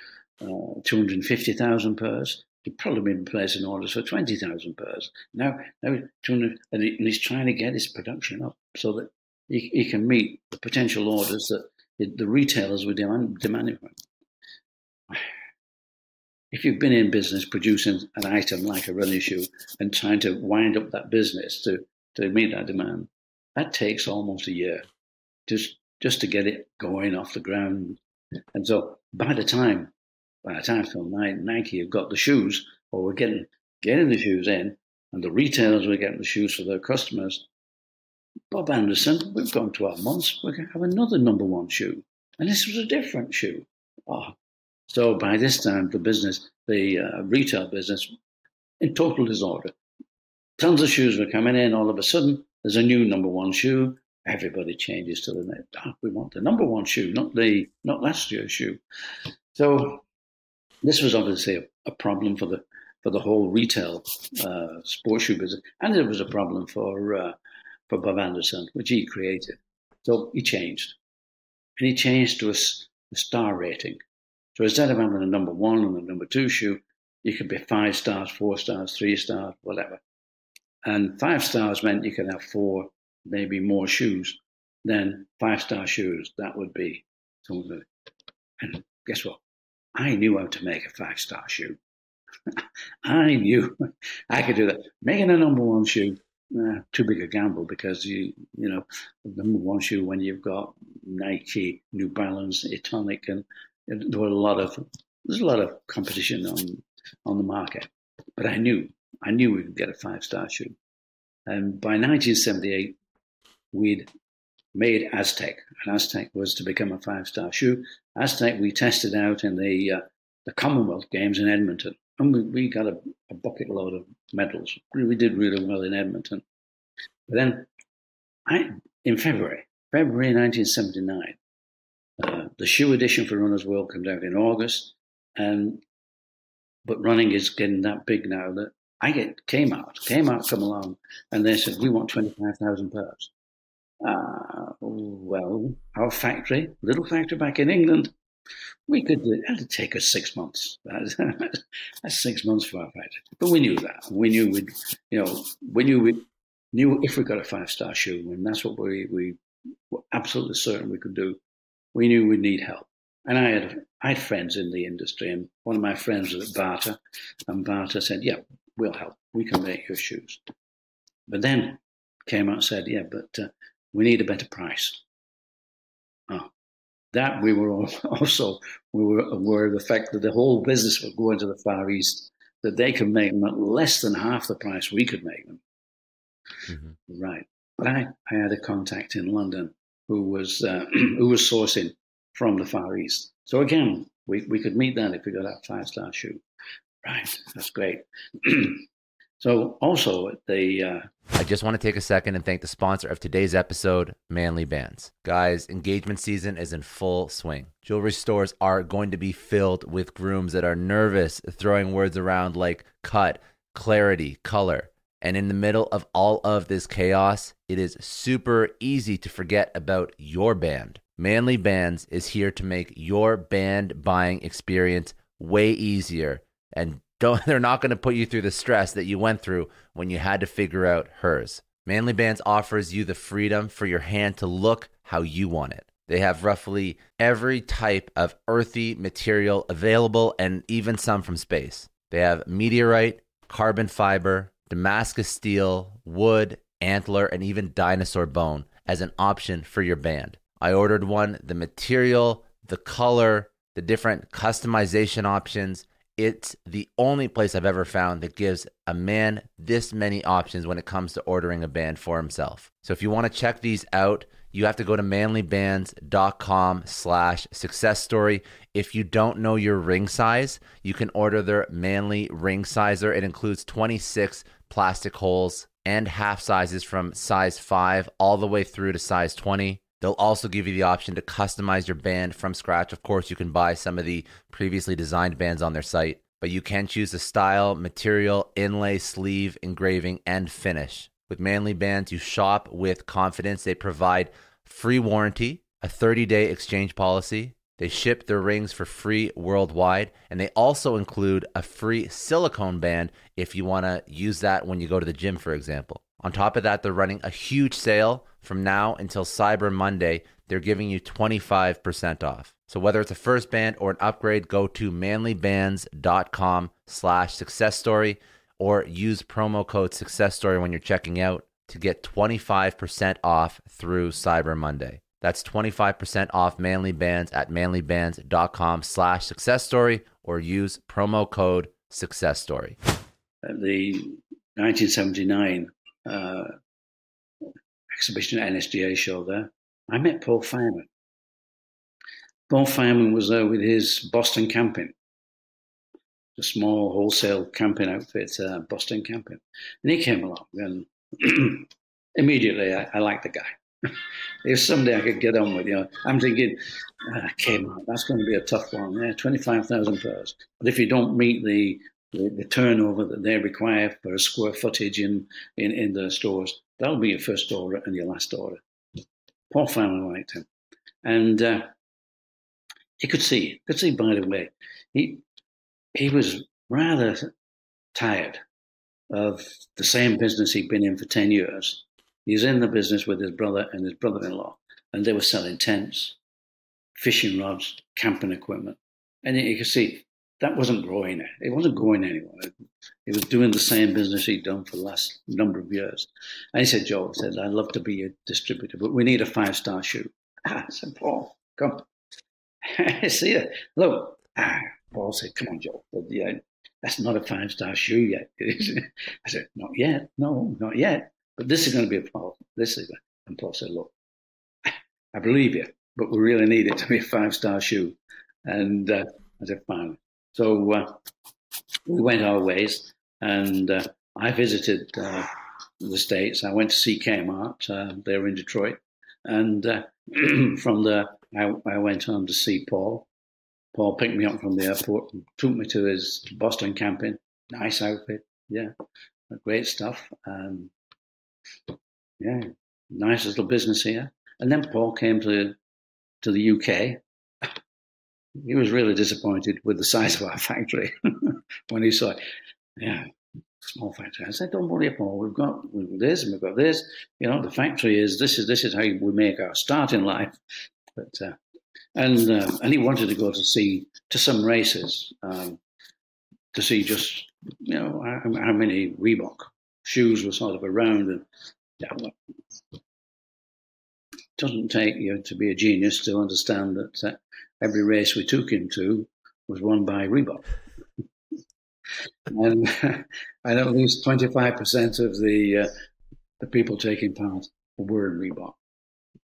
uh, two hundred fifty thousand pairs. He'd probably been placing orders for twenty thousand pairs. Now, now, and he's trying to get his production up so that he, he can meet the potential orders that the retailers were demand, demanding from if you've been in business producing an item like a running shoe and trying to wind up that business to, to meet that demand, that takes almost a year just just to get it going off the ground. And so by the time by the time Phil Nike have got the shoes or we're getting getting the shoes in and the retailers were getting the shoes for their customers, Bob Anderson, we've gone 12 months, we're going to have another number one shoe. And this was a different shoe. Oh, so by this time, the business, the uh, retail business, in total disorder. Tons of shoes were coming in. All of a sudden, there's a new number one shoe. Everybody changes to the next. Oh, we want the number one shoe, not the not last year's shoe. So this was obviously a, a problem for the for the whole retail uh, sports shoe business, and it was a problem for uh, for Bob Anderson, which he created. So he changed, and he changed to a, a star rating. So instead of having a number one and a number two shoe, you could be five stars, four stars, three stars, whatever. And five stars meant you could have four, maybe more shoes than five star shoes. That would be something. And guess what? I knew how to make a five star shoe. <laughs> I knew <laughs> I could do that. Making a number one shoe, uh, too big a gamble because you, you know, number one shoe when you've got Nike, New Balance, Etonic, and there were a lot of there's a lot of competition on on the market, but I knew I knew we could get a five star shoe, and by 1978 we'd made Aztec, and Aztec was to become a five star shoe. Aztec we tested out in the uh, the Commonwealth Games in Edmonton, and we, we got a, a, bucket load of medals. We did really well in Edmonton. But then, I, in February, February 1979, the shoe edition for Runner's World comes out in August, and but running is getting that big now that I get Kmart. Kmart come along and they said we want twenty five thousand pairs. Uh, well, our factory, little factory back in England, we could, it had to take us six months. <laughs> That's six months for our factory. But we knew that. We knew we'd, you know, we knew we knew if we got a five star shoe, and that's what we, we were absolutely certain we could do, we knew we'd need help. And I had, I had friends in the industry, and one of my friends was at Bata, and Bata said, Yeah, we'll help. We can make your shoes. But then came out and said, Yeah, but uh, we need a better price. Oh, that we were <laughs> also we were aware of the fact that the whole business was going to the Far East, that they could make them at less than half the price we could make them. Mm-hmm. Right. But I, I had a contact in London who was uh, <clears throat> who was sourcing from the Far East. So again, we, we could meet that if we got that five star shoe. Right. That's great. <clears throat> So, also, the. Uh... I just want to take a second and thank the sponsor of today's episode, Manly Bands. Guys, engagement season is in full swing. Jewelry stores are going to be filled with grooms that are nervous, throwing words around like cut, clarity, color. And in the middle of all of this chaos, it is super easy to forget about your band. Manly Bands is here to make your band buying experience way easier and don't, <laughs> they're not going to put you through the stress that you went through when you had to figure out hers. Manly Bands offers you the freedom for your hand to look how you want it. They have roughly every type of earthy material available and even some from space. They have meteorite, carbon fiber, Damascus steel, wood, antler, and even dinosaur bone as an option for your band. I ordered one, the material, the color, the different customization options, it's the only place I've ever found that gives a man this many options when it comes to ordering a band for himself. So if you want to check these out, you have to go to manlybands.com slash success story. If you don't know your ring size, you can order their manly ring sizer. It includes 26 plastic holes and half sizes from size 5 all the way through to size 20. They'll also give you the option to customize your band from scratch. Of course, you can buy some of the previously designed bands on their site, but you can choose the style, material, inlay, sleeve, engraving, and finish. With Manly Bands, you shop with confidence. They provide free warranty, a 30 day exchange policy. They ship their rings for free worldwide, and they also include a free silicone band if you want to use that when you go to the gym, for example. On top of that, they're running a huge sale from now until Cyber Monday. They're giving you 25% off. So whether it's a first band or an upgrade, go to manlybands.com slash success story or use promo code success story when you're checking out to get 25% off through Cyber Monday. That's 25% off Manly Bands at manlybands.com slash success story or use promo code success story. The 1979 uh, exhibition at NSGA show there, I met Paul Fireman. Paul Fireman was there with his Boston Camping, a small wholesale camping outfit, uh, Boston Camping. And he came along, and <clears throat> immediately I, I liked the guy. <laughs> if someday I could get on with, you know, I'm thinking, ah, came that's going to be a tough one. Yeah, 25,000 pairs. But if you don't meet the the, the, turnover that they require for a square footage in, in, in the stores. That'll be your first order and your last order. Paul Fallon liked him. And uh, he could see, could see by the way, he, he was rather tired of the same business he'd been in for 10 years. He was in the business with his brother and his brother in law, and they were selling tents, fishing rods, camping equipment. And you can see that wasn't growing. It wasn't going anywhere. He was doing the same business he'd done for the last number of years. And he said, Joe, said, I'd love to be a distributor, but we need a five star shoe. <laughs> I said, Paul, come. <laughs> See it. Look, ah, <sighs> Paul said, come on, Joe. But, yeah, that's not a five star shoe yet. <laughs> I said, not yet. No, not yet. But this is going to be a Paul. This is. And Paul said, look, I believe you, but we really need it to be a five star shoe. And uh, I said, fine. So uh, we went our ways, and uh, I visited uh, the States. I went to see Kmart. Uh, they were in Detroit. And uh, <clears throat> from there, I, I, went on to see Paul. Paul picked me up from the airport and took me to his Boston camping. Nice outfit. Yeah, great stuff. Um, yeah, nice little business here. And then Paul came to to the UK. He was really disappointed with the size of our factory <laughs> when he saw it. Yeah, small factory. I said, "Don't worry, Paul. We've got, we've got this and we've got this. You know, the factory is this is this is how we make our start in life." But uh, and uh, and he wanted to go to see to some races um, to see just you know how, how, many Reebok shoes were sort of around and yeah, well, it doesn't take you to be a genius to understand that uh, every race we took him to was won by Reebok. and, <laughs> and at least 25% of the uh, the people taking part were in Reebok.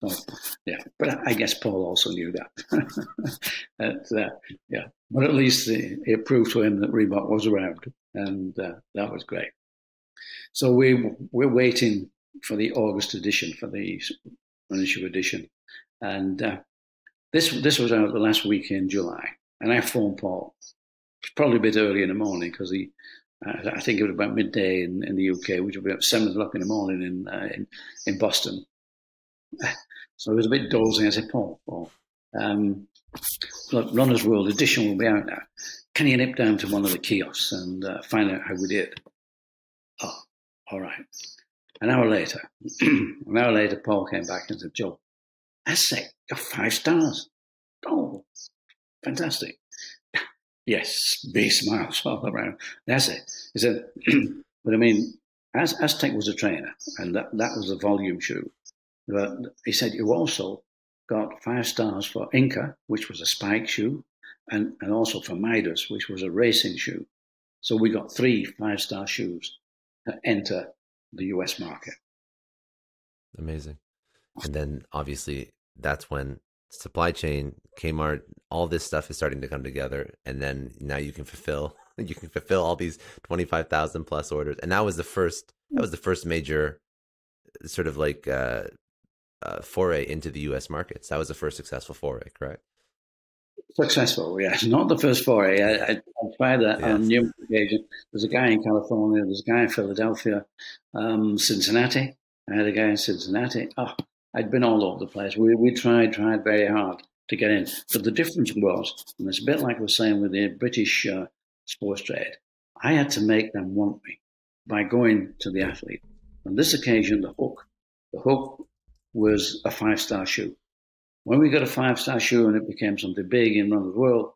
So, yeah, but I guess Paul also knew <laughs> that. uh, yeah, but at least it, it, proved to him that Reebok was around, and uh, that was great. So we we're waiting for the August edition, for the issue edition, and uh, this this was out the last week in July, and I phoned Paul. Probably a bit early in the morning because he, I think it was about midday in, in the UK, which would be about seven o'clock in the morning in uh, in, in Boston. <laughs> So it was a bit dozing. I said, Paul, Paul, um, Runner's World edition will be out now. Can you nip down to one of the kiosks and uh, find out how we did? Oh, all right. An hour later, <clears throat> an hour later, Paul came back and said, Joe, say, you're five stars. Oh, fantastic. <clears throat> yes, big smiles all around. That's it. He said, <clears throat> but I mean, as Aztec was a trainer, and that, that was a volume shoe. But he said you also got five stars for Inca, which was a spike shoe, and, and also for Midas, which was a racing shoe. So we got three five star shoes enter the US market. Amazing. And then obviously that's when supply chain, Kmart, all this stuff is starting to come together. And then now you can fulfill <laughs> you can fulfill all these twenty five thousand plus orders. And that was the first that was the first major sort of like uh, uh, foray into the U.S. markets. That was the first successful foray, correct? Successful, yes. <laughs> Not the first foray. I, I, I tried that yes. on numerous occasions. There's a guy in California. There's a guy in Philadelphia, um, Cincinnati. I had a guy in Cincinnati. Oh, I'd been all over the place. We we tried, tried very hard to get in. But the difference was, and it's a bit like I was saying with the British uh, sports trade, I had to make them want me by going to the athlete. On this occasion, the hook, the hook was a five star shoe. When we got a five star shoe and it became something big in the World,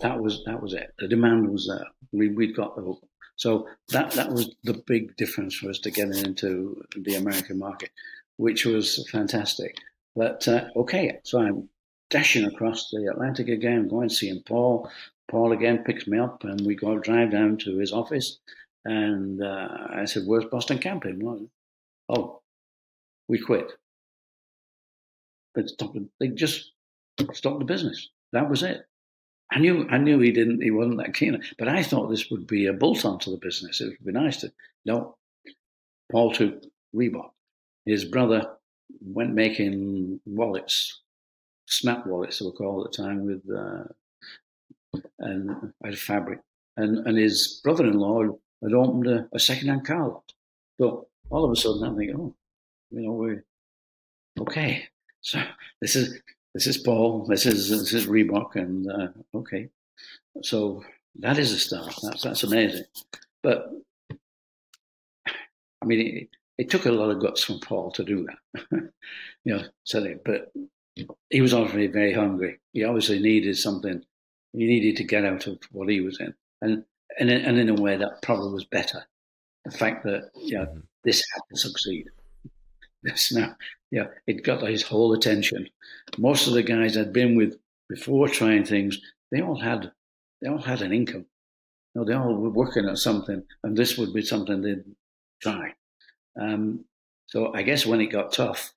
that was that was it. The demand was there. We we'd got the hook. So that that was the big difference for us to get into the American market, which was fantastic. But uh, okay, so I'm dashing across the Atlantic again, going seeing Paul. Paul again picks me up, and we go drive down to his office. And uh, I said, "Where's Boston Camping?" oh, we quit. They. They just stopped the business. That was it. I knew. I knew he didn't. He wasn't that keen. But I thought this would be a bolt on to the business. It would be nice to. No. Paul took Reebok. His brother went making wallets, snap wallets they were called at the time, with uh, and out of fabric. And and his brother-in-law had opened a, a second-hand car lot. So all of a sudden, I'm thinking, oh, you know, we okay. So this is this is Paul. This is this is Reebok, and uh, okay, so that is a start. That's that's amazing. But I mean, it, it took a lot of guts from Paul to do that. <laughs> you know, so but he was obviously very hungry. He obviously needed something. He needed to get out of what he was in, and and in, and in a way that probably was better. The fact that you know, mm-hmm. this had to succeed. <laughs> This now yeah, it got his whole attention. Most of the guys I'd been with before trying things, they all had they all had an income. You know, they all were working at something, and this would be something they'd try. Um, so I guess when it got tough,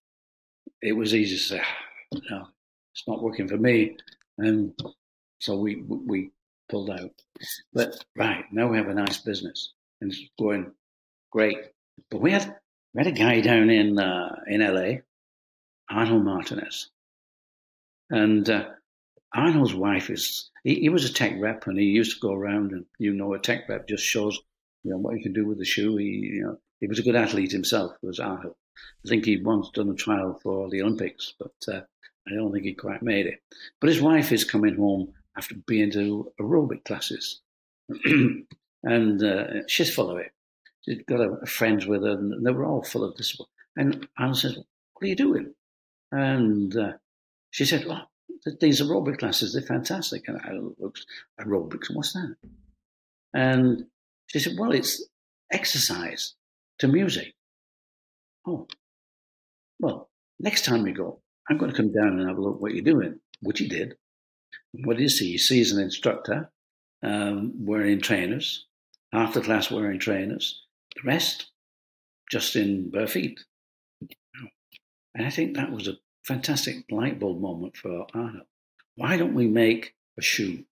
it was easy to say, "No, it's not working for me," and so we we pulled out. But right now we have a nice business, and it's going great. But we had we had a guy down in uh, in LA Arnold Martinez. And uh, Arnold's wife is, he, he, was a tech rep and he used to go around and, you know, a tech rep just shows, you know, what you can do with the shoe. He, you know, he was a good athlete himself, was Arnold. I think he'd once done a trial for the Olympics, but uh, I don't think he quite made it. But his wife is coming home after being to aerobic classes, <clears throat> and uh, she's full of it. She's got a, a friends with her, and they were all full of this. And Anna says, "What are you doing?" And uh, she said, "Oh, these aerobic classes, they're fantastic." And I looked, aerobics, what's that? And she said, "Well, it's exercise to music." Oh, well, next time we go, I'm going to come down and have a look what you're doing, which he did. What did he see? He sees an instructor um, wearing trainers, half the class wearing trainers, the rest just in bare feet. And I think that was a fantastic light bulb moment for Arno. Why don't we make a shoe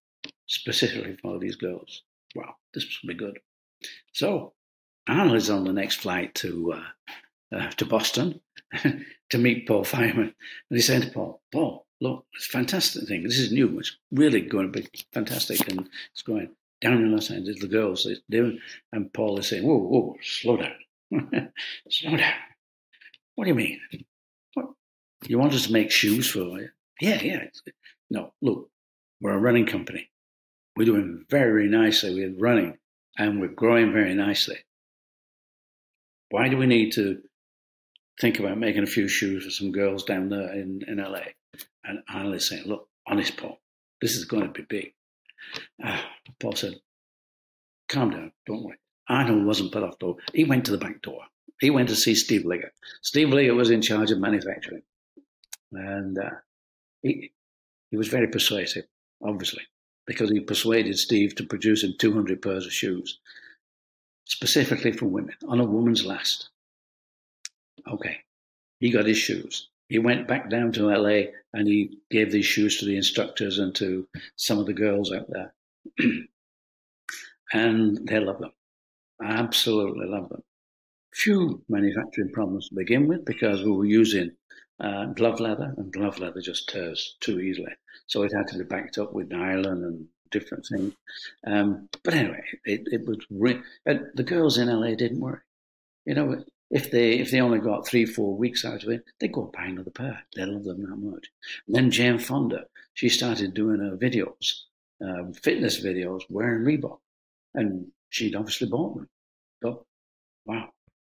specifically for these girls? Well, this will be good. So Arno is on the next flight to uh, uh, to Boston <laughs> to meet Paul Fireman, and he said to Paul, "Paul, look, it's a fantastic thing. This is new. It's really going to be fantastic, and it's going down in Los Angeles. The girls doing, and Paul is saying, "Whoa, whoa, slow down, <laughs> slow down. What do you mean? You want us to make shoes for you? Yeah, yeah. No, look, we're a running company. We're doing very nicely. We're running, and we're growing very nicely. Why do we need to think about making a few shoes for some girls down there in, in LA. And Arnold is saying, look, honest, Paul, this is going to be big. Uh, Paul said, calm down, don't worry. Arnold wasn't put off though. He went to the back door. He went to see Steve Liggett. Steve Liggett was in charge of manufacturing. And uh, he, he was very persuasive, obviously, because he persuaded Steve to produce him 200 pairs of shoes, specifically for women, on a woman's last. Okay. He got his shoes. He went back down to LA and he gave these shoes to the instructors and to some of the girls out there. <clears throat> and they love them. Absolutely love them. Few manufacturing problems to begin with because we were using uh, glove leather and glove leather just tears too easily. So it had to be backed up with nylon and different things. Um, but anyway, it, it was re- the girls in LA didn't worry. You know, if they if they only got three four weeks out of it, they'd go and buy another pair. They love them that much. And then Jane Fonda, she started doing her videos, uh, fitness videos, wearing Reebok, and she'd obviously bought them. So, wow!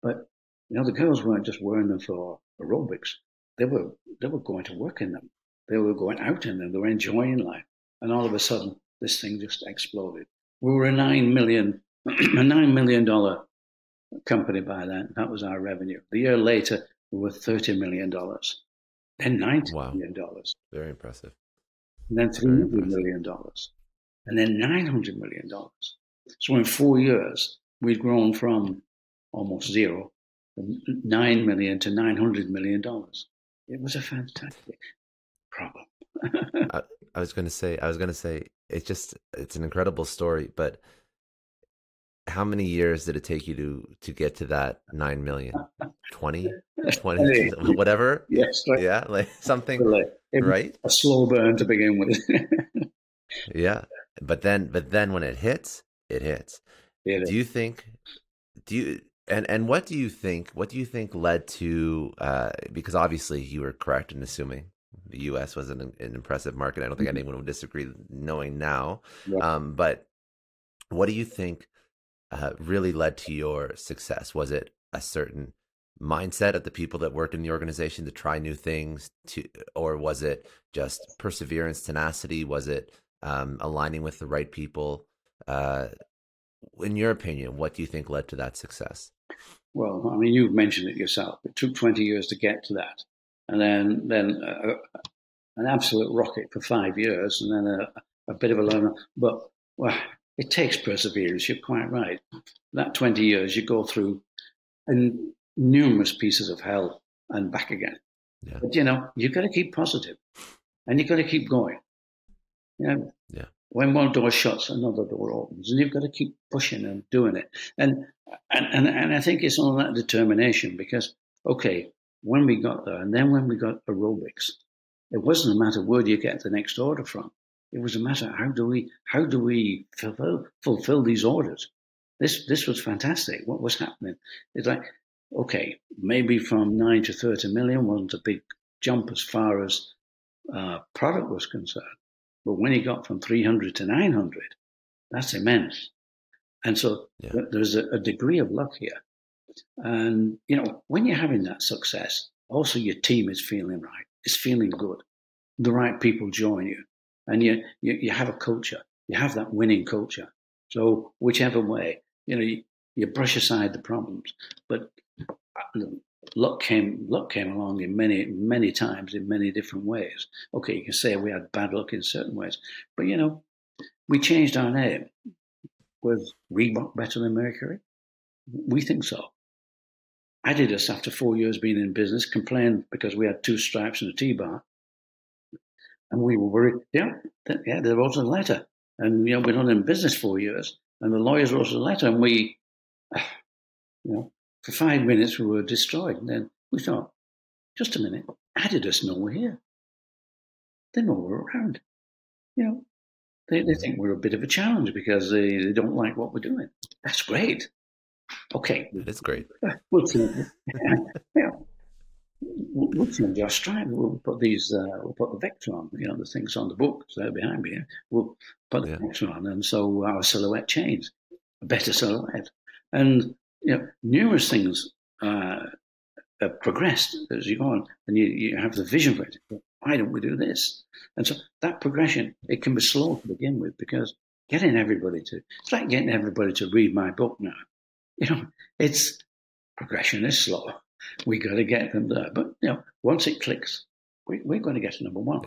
But you know, the girls weren't just wearing them for aerobics. They were they were going to work in them. They were going out in them. They were enjoying life. And all of a sudden, this thing just exploded. We were a nine million <clears throat> a nine million dollar company by then. That was our revenue. The year later, we were $30 million, then 90 wow. million dollars. Very impressive. And then three hundred million dollars, and then $900 million. So in four years, we'd grown from almost zero, 9 million to $900 million. It was a fantastic problem. <laughs> I, I was going to say, I was going to say, it's just, it's an incredible story, but how many years did it take you to to get to that 9 million? 20 20 <laughs> whatever? Yes right. yeah like <laughs> something right? a slow burn to begin with. Yeah but then but then when it hits it hits. It do you think do you and and what do you think what do you think led to uh because obviously you were correct in assuming the us was an, an impressive market i don't think mm-hmm. anyone would disagree knowing now yeah. um but what do you think uh, really led to your success? Was it a certain mindset of the people that worked in the organization to try new things to or was it just perseverance tenacity was it um, aligning with the right people uh, in your opinion what do you think led to that success well i mean you've mentioned it yourself it took 20 years to get to that and then then uh, an absolute rocket for five years and then a, a bit of a learner but well, it takes perseverance. You're quite right. That 20 years, you go through and numerous pieces of hell and back again. Yeah. But you know, you've got to keep positive and you've got to keep going. You know, yeah. When one door shuts, another door opens, and you've got to keep pushing and doing it. And and and, and I think it's all that determination because okay, when we got there, and then when we got aerobics, it wasn't a matter where do you get the next order from. It was a matter how do we how do we fulfill fulfill these orders? This this was fantastic. What was happening? It's like okay, maybe from nine to 30 million wasn't a big jump as far as uh, product was concerned. But when he got from 300 to 900, that's immense. And so yeah. there's a, a degree of luck here. And, you know, when you're having that success, also your team is feeling right, it's feeling good. The right people join you, and you, you, you have a culture, you have that winning culture. So, whichever way, you know, you, you brush aside the problems. But uh, luck came luck came along in many many times in many different ways. Okay, you can say we had bad luck in certain ways, but you know, we changed our name. Was Reebok better than Mercury? We think so. Adidas, after four years being in business, complained because we had two stripes and a T-bar. And we were worried. Yeah, yeah, there was a letter. And, you know, we'd not in business four years. And the lawyers wrote a letter. And we, <sighs> you know, for five minutes we were destroyed. And then we thought, just a minute, Adidas know we're here. They know we're around. You know, they, they think we're a bit of a challenge because they, they don't like what we're doing. That's great. Okay. That's great. <laughs> We'll change, <laughs> yeah, we'll change our stripe. We'll put these, uh, we'll put the vector on, you know, the things on the book there behind me. We'll put the yeah. vector on. And so our silhouette changes, a better silhouette. And, you know, numerous things uh, have progressed as you go on and you, you have the vision for it. Why don't we do this? And so that progression, it can be slow to begin with because getting everybody to, it's like getting everybody to read my book now. <laughs> You know, it's progression is slow. We got to get them there. But you know, once it clicks, we, are going to get to number one.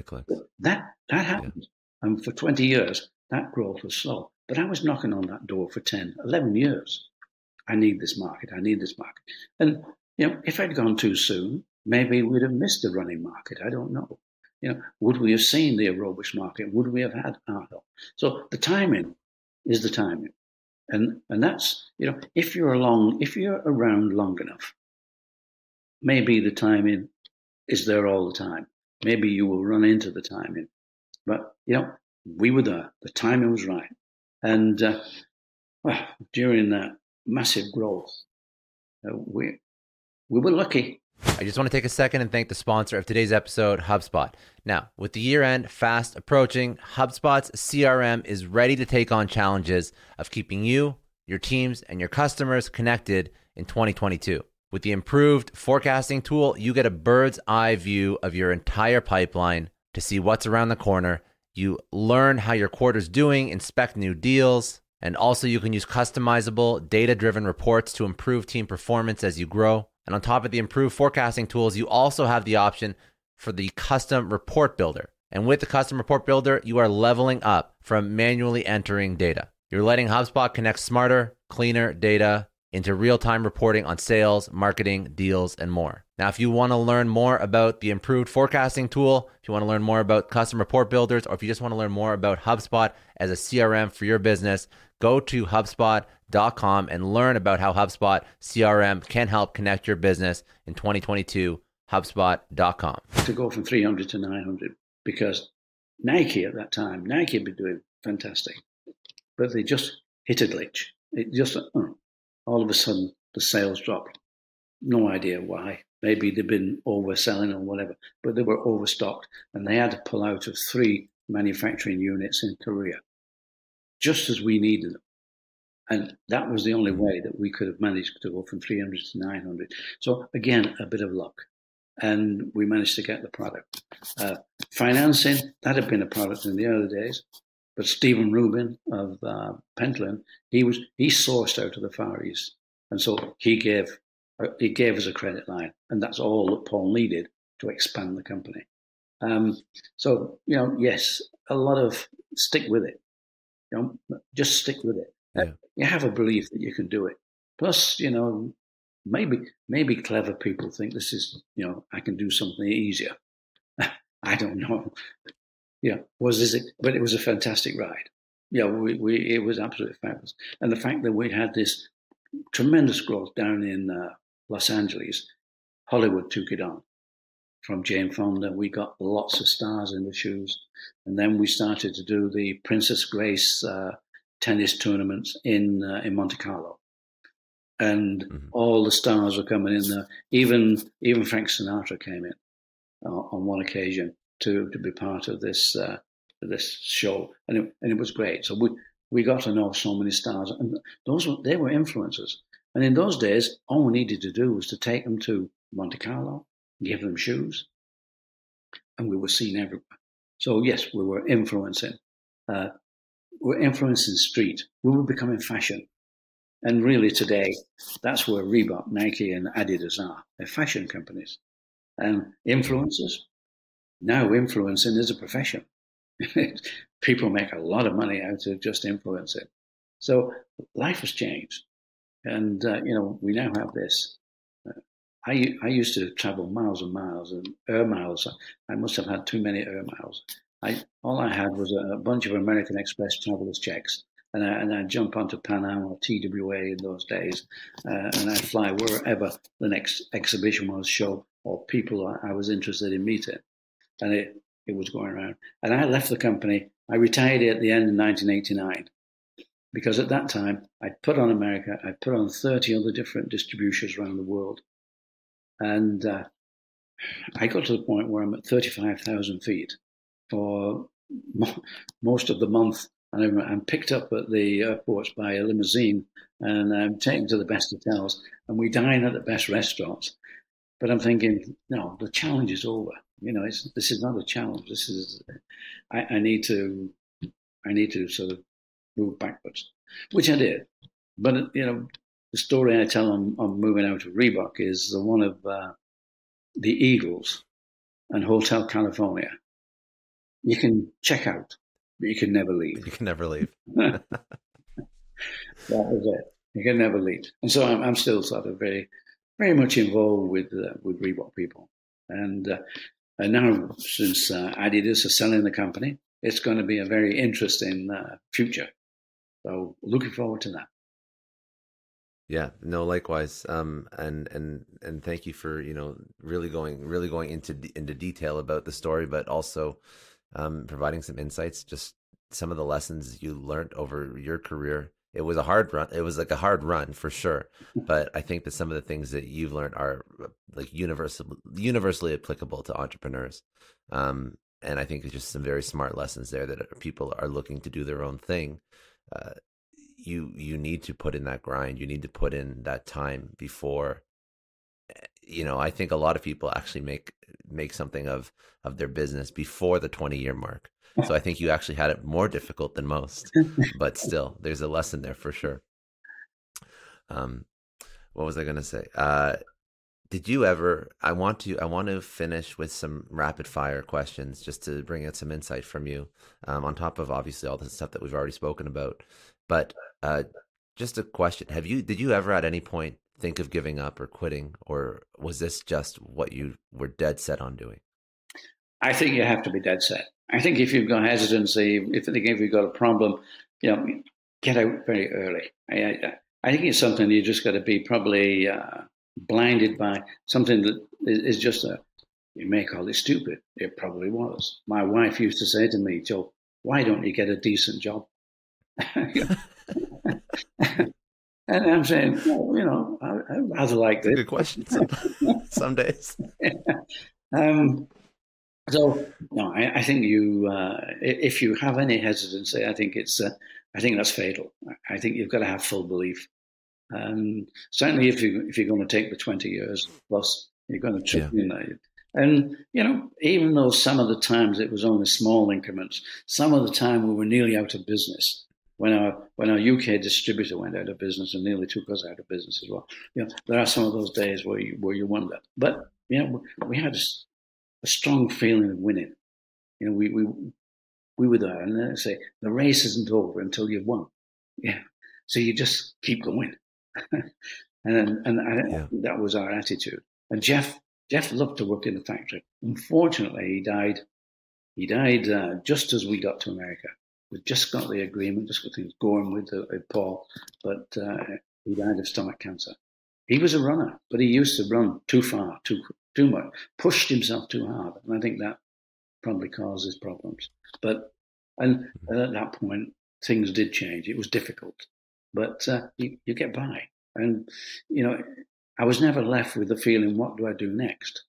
That that happened, yeah. and for 20 years that growth was slow. But I was knocking on that door for 10, 11 years. I need this market. I need this market. And you know, if I'd gone too soon, maybe we'd have missed the running market. I don't know. You know, would we have seen the aerobics market? Would we have had heart health? So the timing is the timing. And, and that's, you know, if you're along, if you're around long enough, maybe the timing is there all the time. Maybe you will run into the timing. But, you know, we were there. The timing was right. And uh, well, during that massive growth, uh, we, we were lucky I just want to take a second and thank the sponsor of today's episode, HubSpot. Now, with the year end fast approaching, HubSpot's CRM is ready to take on challenges of keeping you, your teams, and your customers connected in 2022. With the improved forecasting tool, you get a bird's eye view of your entire pipeline to see what's around the corner. You learn how your quarter's doing, inspect new deals, and also you can use customizable, data driven reports to improve team performance as you grow. And on top of the improved forecasting tools, you also have the option for the custom report builder. And with the custom report builder, you are leveling up from manually entering data. You're letting HubSpot connect smarter, cleaner data into real time reporting on sales, marketing, deals, and more. Now, if you want to learn more about the improved forecasting tool, if you want to learn more about custom report builders, or if you just want to learn more about HubSpot as a CRM for your business, go to HubSpot.com and learn about how HubSpot CRM can help connect your business in 2022. HubSpot.com. To go from 300 to 900 because Nike at that time, Nike had been doing fantastic, but they just hit a glitch. It just, uh, all of a sudden, the sales dropped. No idea why. Maybe they'd been overselling or whatever, but they were overstocked and they had to pull out of three manufacturing units in Korea just as we needed them. And that was the only way that we could have managed to go from 300 to 900. So again, a bit of luck. And we managed to get the product. Uh, financing, that had been a product in the early days. But Stephen Rubin of uh, Pentland, he was he sourced out of the Far East, and so he gave uh, he gave us a credit line, and that's all that Paul needed to expand the company. Um, so you know, yes, a lot of stick with it. You know, just stick with it. Yeah. You have a belief that you can do it. Plus, you know, maybe maybe clever people think this is, you know, I can do something easier. <laughs> I don't know. Yeah, was is it? But it was a fantastic ride. Yeah, we, we it was absolutely fabulous. And the fact that we had this tremendous growth down in uh, Los Angeles, Hollywood took it on from Jane Fonda. We got lots of stars in the shoes. And then we started to do the Princess Grace uh, tennis tournaments in, uh, in Monte Carlo. and mm-hmm. all the stars were coming in there. Even even Frank Sinatra came in uh, on one occasion to to be part of this uh, this show, and it, and it was great. So we we got to know so many stars, and those were, they were influences. And in those days, all we needed to do was to take them to Monte Carlo, give them shoes, and we were seen everywhere. So yes, we were influencing. Uh, we're influencing street. We were becoming fashion. And really today, that's where Reebok, Nike, and Adidas are. They're fashion companies. And influencers, now influencing is a profession. <laughs> People make a lot of money out of just influencing. So life has changed. And, uh, you know, we now have this. I, I used to travel miles and miles and air miles. I must have had too many air miles. I, all I had was a, bunch of American Express travelers checks and, I, and I'd jump onto Pan Am or TWA in those days, uh, and I'd fly wherever the next exhibition was, show, or people I, I was interested in meeting. And it, it was going around. And I left the company. I retired at the end of 1989 because at that time I'd put on America, I'd put on 30 other different distributors around the world. And uh, I got to the point where I'm at 35,000 feet for mo- most of the month and I'm, I'm, picked up at the airports by a limousine and I'm taken to the best hotels and we dine at the best restaurants. But I'm thinking, no, the challenge is over. You know, this is not a challenge. This is, I, I, need to, I need to sort of move backwards, which I did. But, you know, the story I tell on, on moving out of Reebok is the one of uh, the Eagles and Hotel California. You can check out but you can never leave. You can never leave. <laughs> that was it. You can never leave. And so I'm, I'm still sort of very, very much involved with uh, with Reebok people. And, uh, and now, since uh, Adidas are selling the company, it's going to be a very interesting uh, future. So looking forward to that. Yeah, no, likewise. Um, and and and thank you for you know really going really going into into detail about the story, but also um, providing some insights, just some of the lessons you learned over your career. It was a hard run. It was like a hard run for sure, <laughs> but I think that some of the things that you've learned are like universal, universally applicable to entrepreneurs. Um, and I think it's just some very smart lessons there that people are looking to do their own thing. Uh, you you need to put in that grind. You need to put in that time before you know, I think a lot of people actually make make something of of their business before the 20 year mark. So I think you actually had it more difficult than most, but <laughs> still, there's a lesson there for sure. Um, what was I going to say? Uh, did you ever? I want to. I want to finish with some rapid fire questions, just to bring out some insight from you. Um, on top of obviously all the stuff that we've already spoken about, but uh, just a question: Have you? Did you ever at any point think of giving up or quitting, or was this just what you were dead set on doing? I think you have to be dead set. I think if you've got hesitancy, if, if you've got a problem, you know, get out very early. I, I, I think it's something you just got to be probably uh, blinded by something that is just a. You may call it stupid. It probably was. My wife used to say to me, "Joe, why don't you get a decent job?" <laughs> And I'm saying, well, you know, I, would rather like this. Good question. Some, <laughs> some days. <laughs> um, so no, I, I think you, uh, if you have any hesitancy, I think it's, uh, I think that's fatal. I think you've got to have full belief. Um, certainly, if you if you're going to take the 20 years plus, you're going to, yeah. you know, and you know, even though some of the times it was only small increments, some of the time we were nearly out of business when our when our UK distributor went out of business and nearly took us out of business as well. You know, there are some of those days where you where you wonder. But you know, we had a, a strong feeling of winning. You know, we we we were there, and I say the race isn't over until you've won. Yeah, so you just keep going, <laughs> and and I, yeah. that was our attitude. And Jeff Jeff loved to work in the factory. Unfortunately, he died. He died uh, just as we got to America we just got the agreement, just got things going with, uh, with Paul, but uh, he died of stomach cancer. He was a runner, but he used to run too far, too too much, pushed himself too hard, and I think that probably causes problems. But and at that point, things did change. It was difficult, but uh, you, you, get by. And, you know, I was never left with the feeling, what do I do next?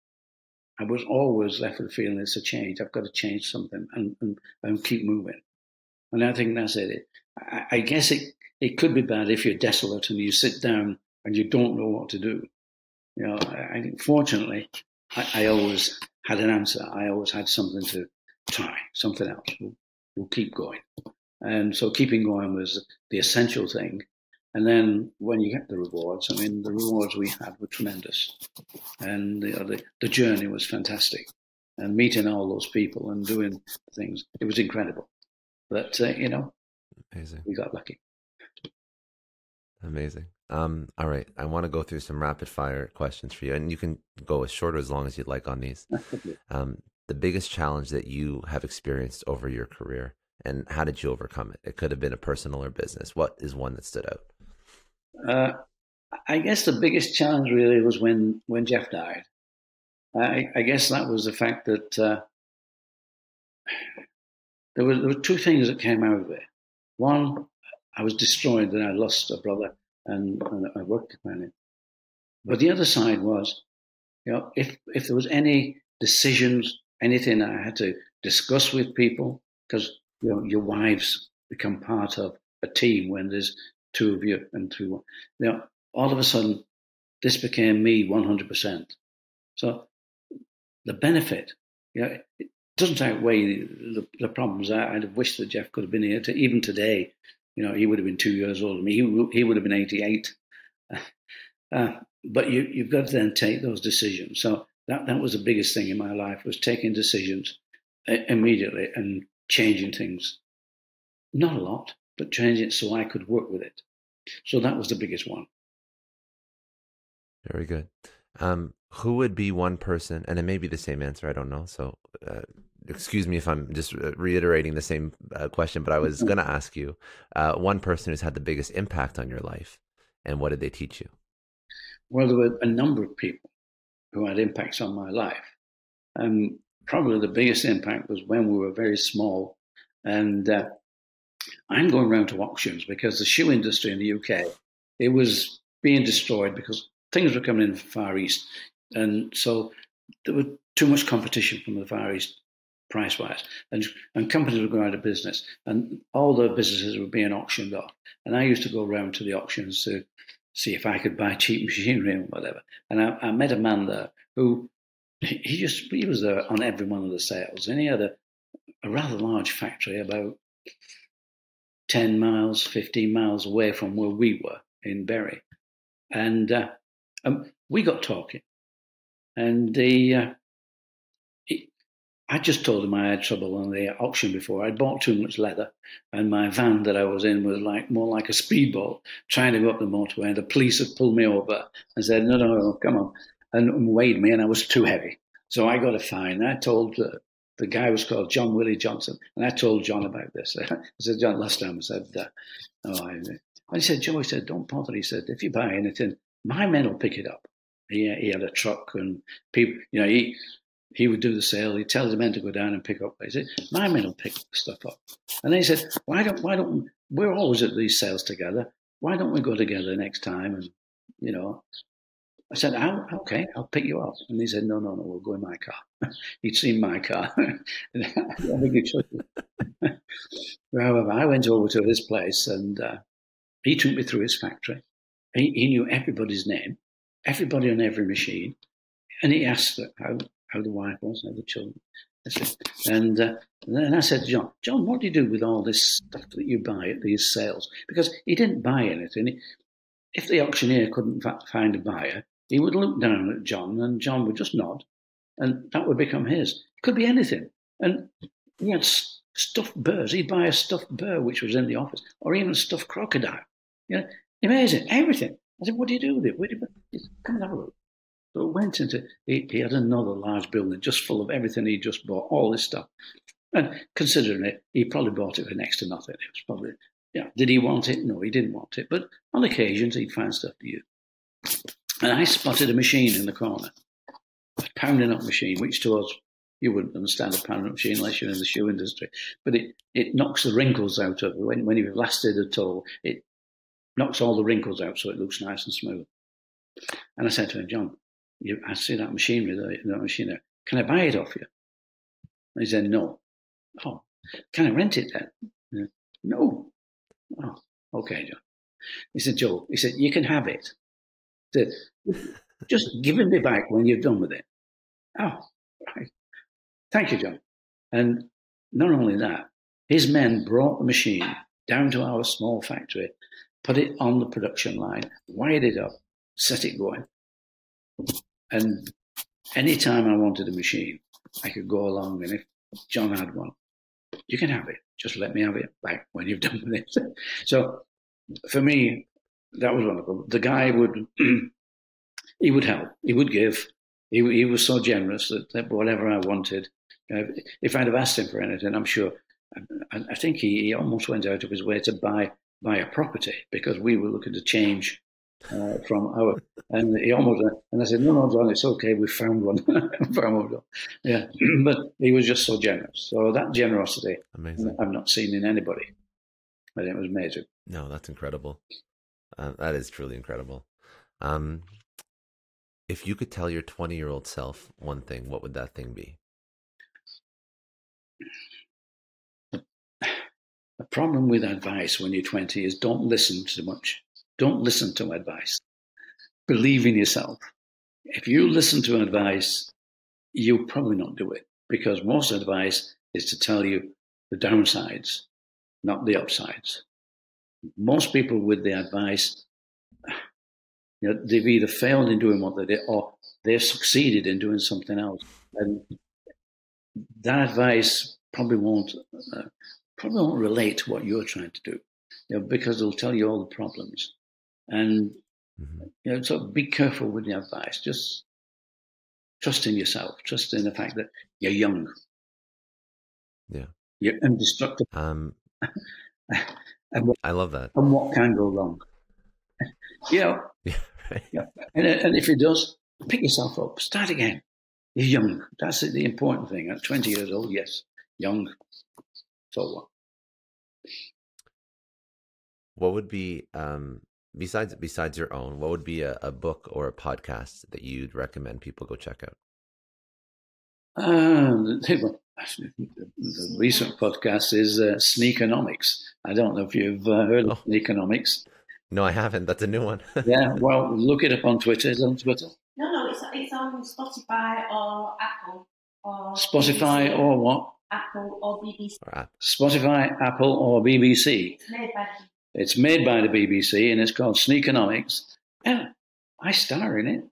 I was always left with the feeling it's a change. I've got to change something and, and, and keep moving. And I think that's it. I, I guess it, it could be bad if you're desolate and you sit down and you don't know what to do. You know, I, think fortunately, I, I, always had an answer. I always had something to try, something else. We'll, we'll keep going. And so keeping going was the essential thing. And then when you get the rewards, I mean, the rewards we had were tremendous. And know, the, the journey was fantastic. And meeting all those people and doing things, it was incredible. But, uh, you know, Amazing. we got lucky. Amazing. Um, all right. I want to go through some rapid fire questions for you. And you can go as short or as long as you'd like on these. Um, the biggest challenge that you have experienced over your career and how did you overcome it? It could have been a personal or business. What is one that stood out? Uh, I guess the biggest challenge really was when when Jeff died. I, I guess that was the fact that uh, there, were, there were two things that came out of it. One, I was destroyed that I lost a brother and, and a work companion. But the other side was, you know, if if there was any decisions, anything I had to discuss with people, because you know your wives become part of a team when there's two of you and two. You know, all of a sudden, this became me 100%. So the benefit, you know, doesn't outweigh the, the problems. I, would have wished that Jeff could have been here. To, even today, you know, he would have been two years older me. He, he would have been 88. Uh, but you, you've got to then take those decisions. So that, that was the biggest thing in my life was taking decisions uh, immediately and changing things. Not a lot, but changing it so I could work with it. So that was the biggest one. Very good. Um, who would be one person, and it may be the same answer, I don't know. So, uh, excuse me if I'm just uh, reiterating the same uh, question, but I was going <laughs> to ask you uh, one person who's had the biggest impact on your life, and what did they teach you? Well, there were a number of people who had impacts on my life. Um, probably the biggest impact was when we were very small, and uh, I'm going around to auctions because the shoe industry in the UK it was being destroyed because things were coming in from the Far East, and so there was too much competition from the Far East price wise, and and companies were going out of business, and all the businesses would be being auction off. And I used to go around to the auctions to see if I could buy cheap machinery and whatever. And I, I met a man there who he just he was there on every one of the sales, and he had a, a rather large factory about 10 miles, 15 miles away from where we were in Bury. And uh, um, we got talking. And the, uh, I just told him I had trouble on the auction before. I'd bought too much leather, and my van that I was in was like more like a speedboat trying to go up the motorway. And the police had pulled me over and said, No, no, no, come on. And weighed me, and I was too heavy. So I got a fine. I told uh, the guy was called John Willie Johnson. And I told John about this. <laughs> I said, John, last time I said, uh, oh, I, and he said, Joe, he said, don't bother. He said, if you buy anything, my men will pick it up. He, he had a truck and people, you know, he, he would do the sale. He'd tell the men to go down and pick up. He said, my men will pick stuff up. And then he said, why don't, why don't, we're always at these sales together. Why don't we go together next time? And, you know, I said, oh, okay, I'll pick you up. And he said, no, no, no, we'll go in my car. <laughs> He'd seen my car. <laughs> I think he should. <laughs> However, I went over to his place and uh, he took me through his factory. He, he, knew everybody's name, everybody on every machine. And he asked how, how the wife was, how the children. And, uh, and then I said, John, John, what do you do with all this stuff that you buy at these sales? Because he didn't buy anything. If the auctioneer couldn't find a buyer, he would look down at John and John would just nod and that would become his. It could be anything. And he had stuffed birds. He'd buy a stuffed bird which was in the office or even a stuffed crocodile. You know, amazing, everything. I said, what do you do with it? Where do you, come and have a look. So went into, he, he had another large building just full of everything he just bought, all this stuff. And considering it, he probably bought it for next to nothing. It was probably, yeah. Did he want it? No, he didn't want it. But on occasions, he'd find stuff to use. And I spotted a machine in the corner, a pounding up machine, which to us, you wouldn't understand a pounding up machine unless you're in the shoe industry. But it, it knocks the wrinkles out of it when, when you've lasted at all. It knocks all the wrinkles out so it looks nice and smooth. And I said to him, John, you, I see that machinery, that, that machine there. Can I buy it off you? And he said, no. Oh, can I rent it then? No. Oh, okay, John. He said, Joe, he said, you can have it. He said, <laughs> just give it me back when you're done with it. Oh, right. Thank you, John. And not only that, his men brought the machine down to our small factory, put it on the production line, wired it up, set it going. And anytime I wanted a machine, I could go along and if John had one, you can have it. Just let me have it back when you've <laughs> done with it. so for me, that was wonderful. The guy would, <clears throat> he would help, he would give. He, he was so generous that, that whatever I wanted, uh, if I'd have asked him for anything, I'm sure, I, I think he, he almost went out of his way to buy buy a property because we were looking to change uh, from our. And he almost and I said, no, no, John, it's okay. We found one. <laughs> found one. Yeah, <clears throat> but he was just so generous. So that generosity, Amazing. I've not seen in anybody. Think it was amazing. No, that's incredible. Uh, that is truly incredible. Um, if you could tell your 20 year old self one thing, what would that thing be? The problem with advice when you're 20 is don't listen too much. Don't listen to advice. Believe in yourself. If you listen to advice, you'll probably not do it because most advice is to tell you the downsides, not the upsides. Most people with the advice, you know, they've either failed in doing what they did or they've succeeded in doing something else. And that advice probably won't uh, probably won't relate to what you're trying to do, you know, because they'll tell you all the problems. And mm-hmm. you know, so be careful with the advice. Just trust in yourself. Trust in the fact that you're young. Yeah, you're indestructible. Um, <laughs> and what, I love that. And what can go wrong? <laughs> you know, yeah, right. yeah. And, and if it does, pick yourself up. Start again. You're young. That's the important thing. At 20 years old, yes, young. So what? What would be um, besides besides your own? What would be a, a, book or a podcast that you'd recommend people go check out? Uh, the recent podcast is uh, Sneakonomics. I don't know if you've uh, heard of oh. Sneakonomics. No, I haven't. That's a new one. <laughs> yeah, well, look it up on Twitter. It's on Twitter. No, no, it's, it's on Spotify or Apple. Or Spotify or what? Apple or BBC. or Spotify, Apple, or BBC. It's made by, it's made by the BBC and it's called Sneakonomics. Yeah, I star in it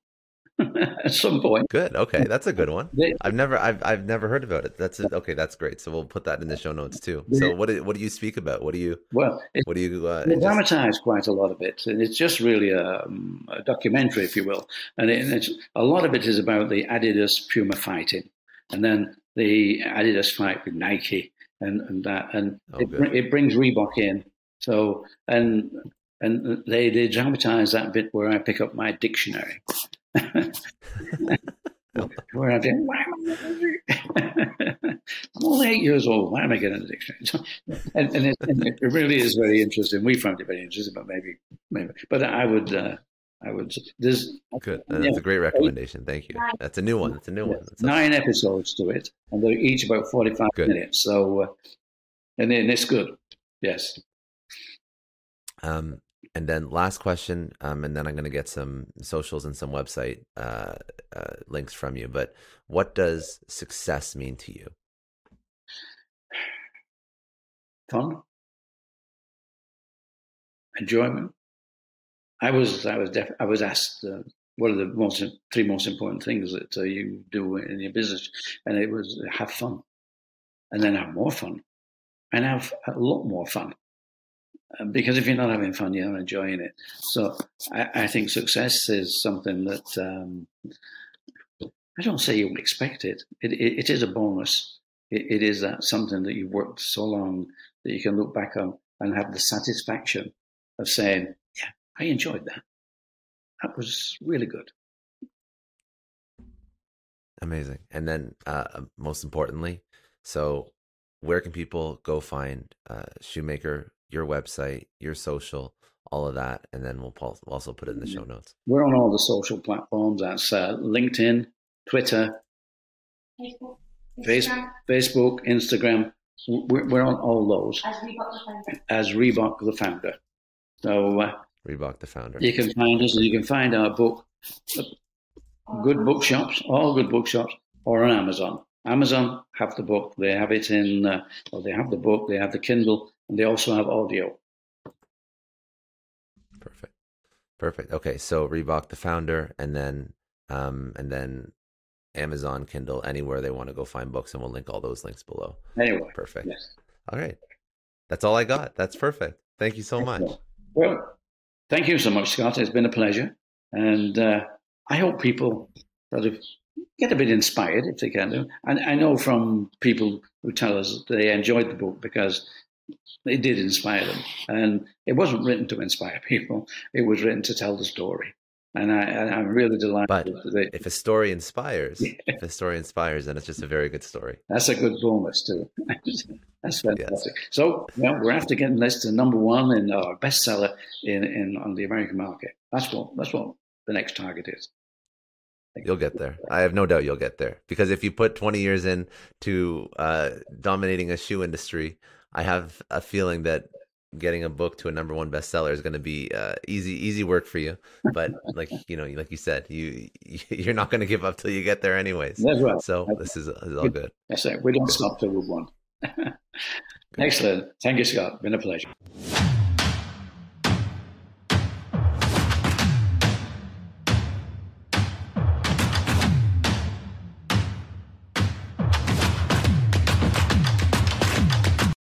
<laughs> at some point. Good. Okay, that's a good one. <laughs> They, I've never, I've, I've never heard about it. That's a, okay. That's great. So we'll put that in the show notes too. So what, do, what do you speak about? What do you? Well, what do you? Uh, they dramatize quite a lot of it, and it's just really a, um, a documentary, if you will. And it, it's a lot of it is about the Adidas Puma fighting, and then the Adidas fight with Nike and, and that, and oh, it, it brings Reebok in. So and and they they dramatize that bit where I pick up my dictionary. <laughs> where I think, why am I <laughs> I'm only eight years old. Why am I getting a dictionary? <laughs> and, and, it, and, it, really is very interesting. We found it very interesting, but maybe, maybe. But I would, uh, I would. There's good. That's yeah, a great recommendation. Thank you. That's a new one. That's a new one. That's nine awesome. episodes to it, and they're each about forty-five good. minutes. So, uh, and then it's good. Yes. Um, and then last question, um, and then I'm going to get some socials and some website uh, uh, links from you. But what does success mean to you? Fun, enjoyment, I was I was def- I was asked uh, what are the most three most important things that uh, you do in your business, and it was have fun, and then have more fun, and have a lot more fun. Uh, because if you're not having fun, you're not enjoying it. So I, I think success is something that um, I don't say you expect it. It, it, it is a bonus. It, it is that something that you've worked so long that you can look back on and have the satisfaction of saying, "Yeah, I enjoyed that. That was really good. Amazing. And then, uh, most importantly, so where can people go find uh, Shoemaker, your website, your social, all of that, and then we'll also put it in the show notes. We're on all the social platforms. That's uh, LinkedIn, Twitter, Facebook, Instagram, Facebook, Instagram. We're, we're on all those as we got the phone. as Reebok the founder. So uh, Reebok, the founder. you can find us and you can find our book, good bookshops, all good bookshops, or on Amazon. Amazon have the book. They have it in, uh, well, they have the book, they have the Kindle, and they also have audio. Perfect. Perfect. Okay, so Reebok, the founder, and then um, and then Amazon, Kindle, anywhere they want to go find books, and we'll link all those links below. Anyway, Perfect. yes. All right, that's all I got. That's perfect. Thank you so much. Well, thank you so much, Scott. It's been a pleasure. And uh, I hope people sort of get a bit inspired if they can do. And I know from people who tell us they enjoyed the book because it did inspire them. And it wasn't written to inspire people, it was written to tell the story. And I, I'm really delighted But that If a story inspires, Yeah. if a story inspires, then it's just a very good story. that's a good bonus, too. <laughs> that's fantastic. So, well, we're after getting to number one in our bestseller in, in on the American market. That's what that's what the next target is. You'll get there. I have no doubt you'll get there because if you put 20 years in to uh, dominating a shoe industry, I have a feeling that getting a book to a number one bestseller is going to be uh, easy, easy work for you. But <laughs> like you know, like you said, you <laughs> you're not going to give up till you get there, anyways. That's right. So this is, this is all good. That's it. We don't stop till we've won. <laughs> Excellent. Thank you, Scott. Been a pleasure.